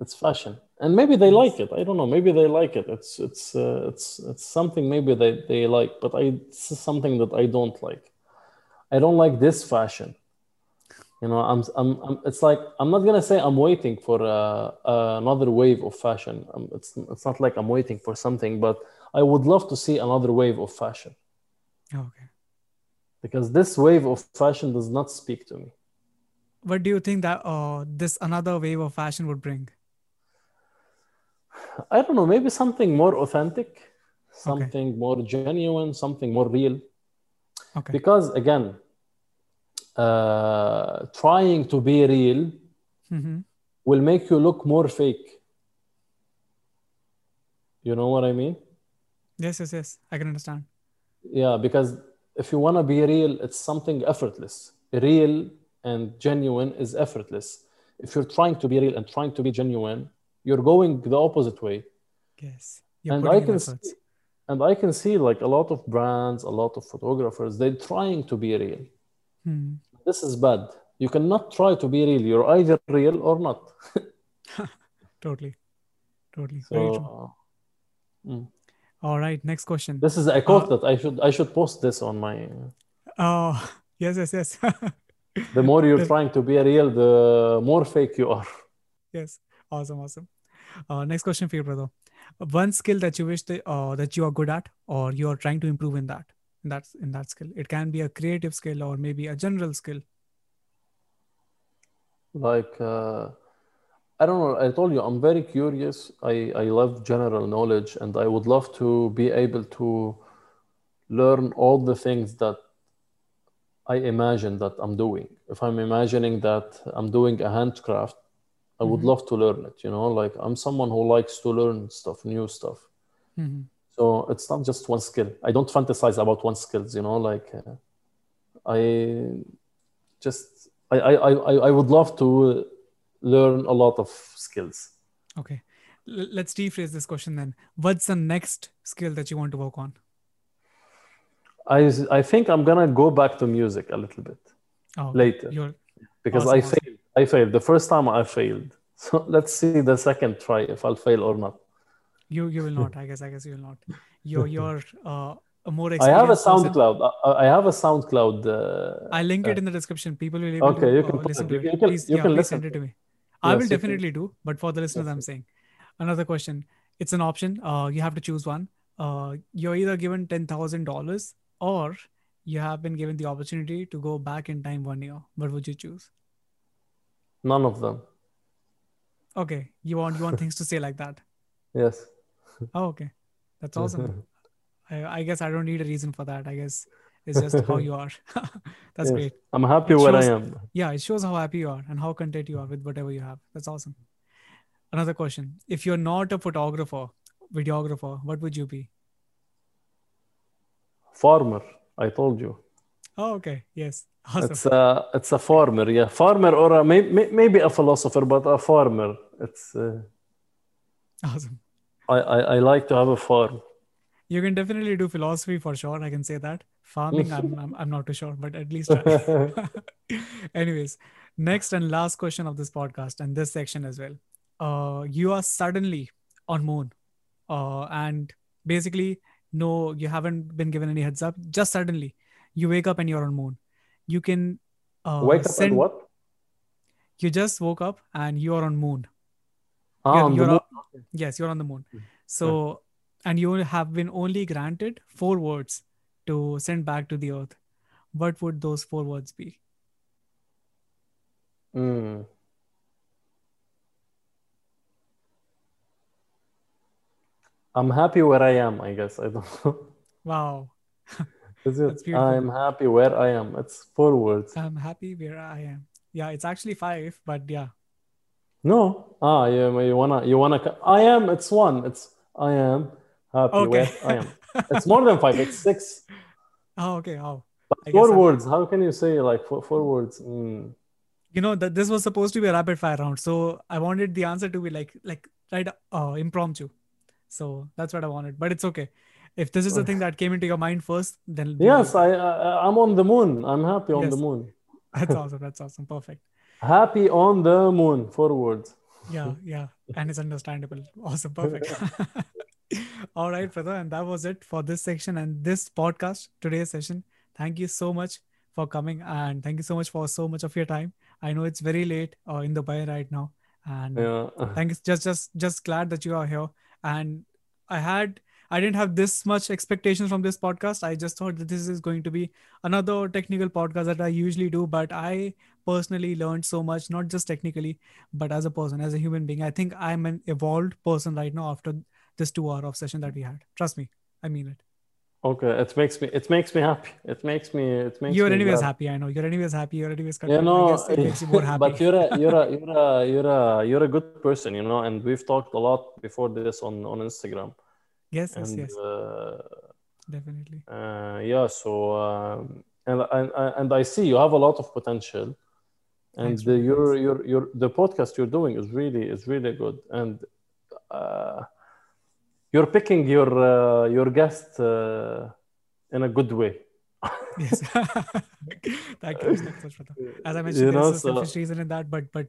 it's fashion. And maybe they like it. I don't know. Maybe they like it. It's it's uh, it's it's something maybe they, they like but i it's something that i don't like. I don't like this fashion. You know i'm i'm, I'm it's like i'm not gonna say i'm waiting for uh, uh, another wave of fashion. Um, it's it's not like i'm waiting for something but i would love to see another wave of fashion. Okay. because this wave of fashion does not speak to me What do you think that uh, this another wave of fashion would bring? I don't know, maybe something more authentic, something more genuine, something more real. Okay. Because again, uh, trying to be real hmm will make you look more fake. You know what I mean? Yes, yes, yes. I can understand. Yeah, because if you want to be real, it's something effortless. Real and genuine is effortless. If you're trying to be real and trying to be genuine, you're going the opposite way. Yes. You're and I can see, and I can see like a lot of brands, a lot of photographers, they're trying to be real. Hmm. This is bad. You cannot try to be real. You're either real or not. Totally. Totally. Very true. So mm. All right. Next question. this is a quote that I should I should post this on my. Oh, yes, yes, yes. The more you're trying to be real, the more fake you are. yes. Awesome, awesome. Uh, next question for you, brother. One skill that you wish that, uh, that you are good at or you are trying to improve in that. In that, in that skill. It can be a creative skill or maybe a general skill. Like uh, I don't know. I told you I'm very curious. I I love general knowledge, and I would love to be able to learn all the things that I imagine that I'm doing. If I'm imagining that I'm doing a handcraft, I would Mhm. love to learn it. You know, like I'm someone who likes to learn stuff, new stuff. Mhm. So it's not just one skill. I don't fantasize about one skills. You know, like uh, I just I, I I I would love to learn a lot of skills. Okay. L- let's rephrase this question then. What's the next skill that you want to work on? I I think I'm gonna go back to music a little bit Oh, later because Awesome, I awesome. failed. I failed the first time. I failed. So let's see the second try if I'll fail or not. you you will not. I guess I guess you will not. You're you're uh, a more I have a. SoundCloud. I, I have a SoundCloud. Uh, I link it uh, in the description. People will be able Okay, to you can uh, listen it. to You- it. you can- please, you yeah, can please send it to to me. I Yes, will definitely do, but for the listeners, Yes, I'm saying. Another question. It's an option. Uh, you have to choose one. Uh, you're either given ten thousand dollars or you have been given the opportunity to go back in time one year. What would you choose? none of them. Okay, you want you want things to say like that. Yes. Oh, okay, that's awesome. I, I guess I don't need a reason for that. I guess it's just how you are. That's Yes. great. I'm happy It where I am. Yeah, it shows how happy you are and how content you are with whatever you have. That's awesome. Another question. If you're not a photographer, videographer, what would you be? Farmer. I told you. Oh, okay. Yes. Awesome. It's a it's a farmer, yeah, farmer or a, may, may, maybe a philosopher, but a farmer. It's uh, awesome. I, I I like to have a farm. You can definitely do philosophy for sure. I can say that. Farming, I'm, I'm I'm not too sure, but at least. Anyways, next and last question of this podcast and this section as well. Uh, you are suddenly on moon, uh, and basically no, you haven't been given any heads up. Just suddenly, you wake up and you're on moon. You can uh, Wake up send, and what? You just woke up and you are on moon. Ah, You're- on you're moon. on- yes, you're on the moon. So, and you have been only granted four words to send back to the earth. What would those four words be? Mm. I'm happy where I am, I guess. I don't know. Wow. Is it? I'm happy where I am. It's four words. I'm happy where I am. Yeah, it's actually five, but yeah. No. Ah, yeah, you wanna, you wanna. I am. It's one. It's I am happy Okay. where I am. It's more than five. It's six. Oh, okay. Oh, But four I'm- words. How can you say like four, four words? Mm. you know that this was supposed to be a rapid fire round, so I wanted the answer to be like like right uh, impromptu. So that's what I wanted, but it's okay. If this is the thing that came into your mind first, then Yes, I, I I'm on the moon. I'm happy on the moon. that's awesome. That's awesome. Perfect. Happy on the moon. Four words. yeah yeah and it's understandable awesome perfect all right brother and that was it for this section and this podcast today's session thank you so much for coming and thank you so much for so much of your time i know it's very late uh, in dubai right now and Yeah. thank you just just just glad that you are here and i had i didn't have this much expectations from this podcast. I just thought that this is going to be another technical podcast that i usually do. But i personally learned so much not just technically but as a person as a human being. I think i'm an evolved person right now after this two hour of session that we had. Trust me i mean it Okay, it makes me it makes me happy. It makes me it makes you're anyways glad. happy i know. You're anyways happy you're anyways You know, it makes you more happy. but you're a you're a you're a you're a you're a good person, you know, and we've talked a lot before this on on Instagram. yes yes And yes. uh, definitely. uh, yeah, so um, and, and and I see you have a lot of potential, and the, your your your the podcast you're doing is really is really good, and uh, you're picking your uh, your guest uh, in a good way. Yes. Thank you. So much, brother. As I mentioned, You know, is a so- reason in that, but but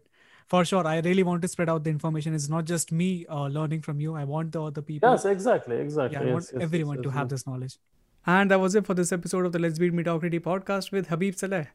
for sure, I really want to spread out the information. It's not just me uh, learning from you. I want the other people. Yes, exactly, exactly. yeah, I yes, want yes, everyone yes, to have this knowledge. And that was it for this episode of the Let's Beat Mediocrity podcast with Habib Saleh.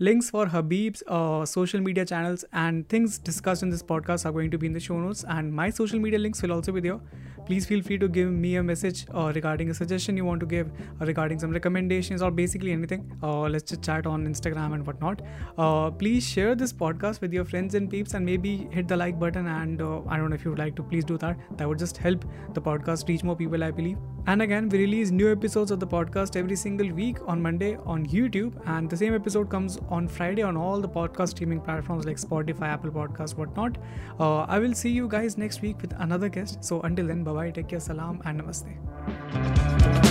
Links for Habib's uh, social media channels and things discussed in this podcast are going to be in the show notes, and my social media links will also be there. Please feel free to give me a message uh, regarding a suggestion you want to give, or regarding some recommendations, or basically anything. Uh, let's just chat on Instagram and whatnot. Uh, please share this podcast with your friends and peeps, and maybe hit the like button. And uh, I don't know if you would like to, please do that. That would just help the podcast reach more people, I believe. And again, we release new episodes of the podcast every single week on Monday on YouTube, and the same episode comes on Friday on all the podcast streaming platforms like Spotify, Apple Podcasts, whatnot. Uh, I will see you guys next week with another guest. So until then, bye bye, take care, salam, and namaste.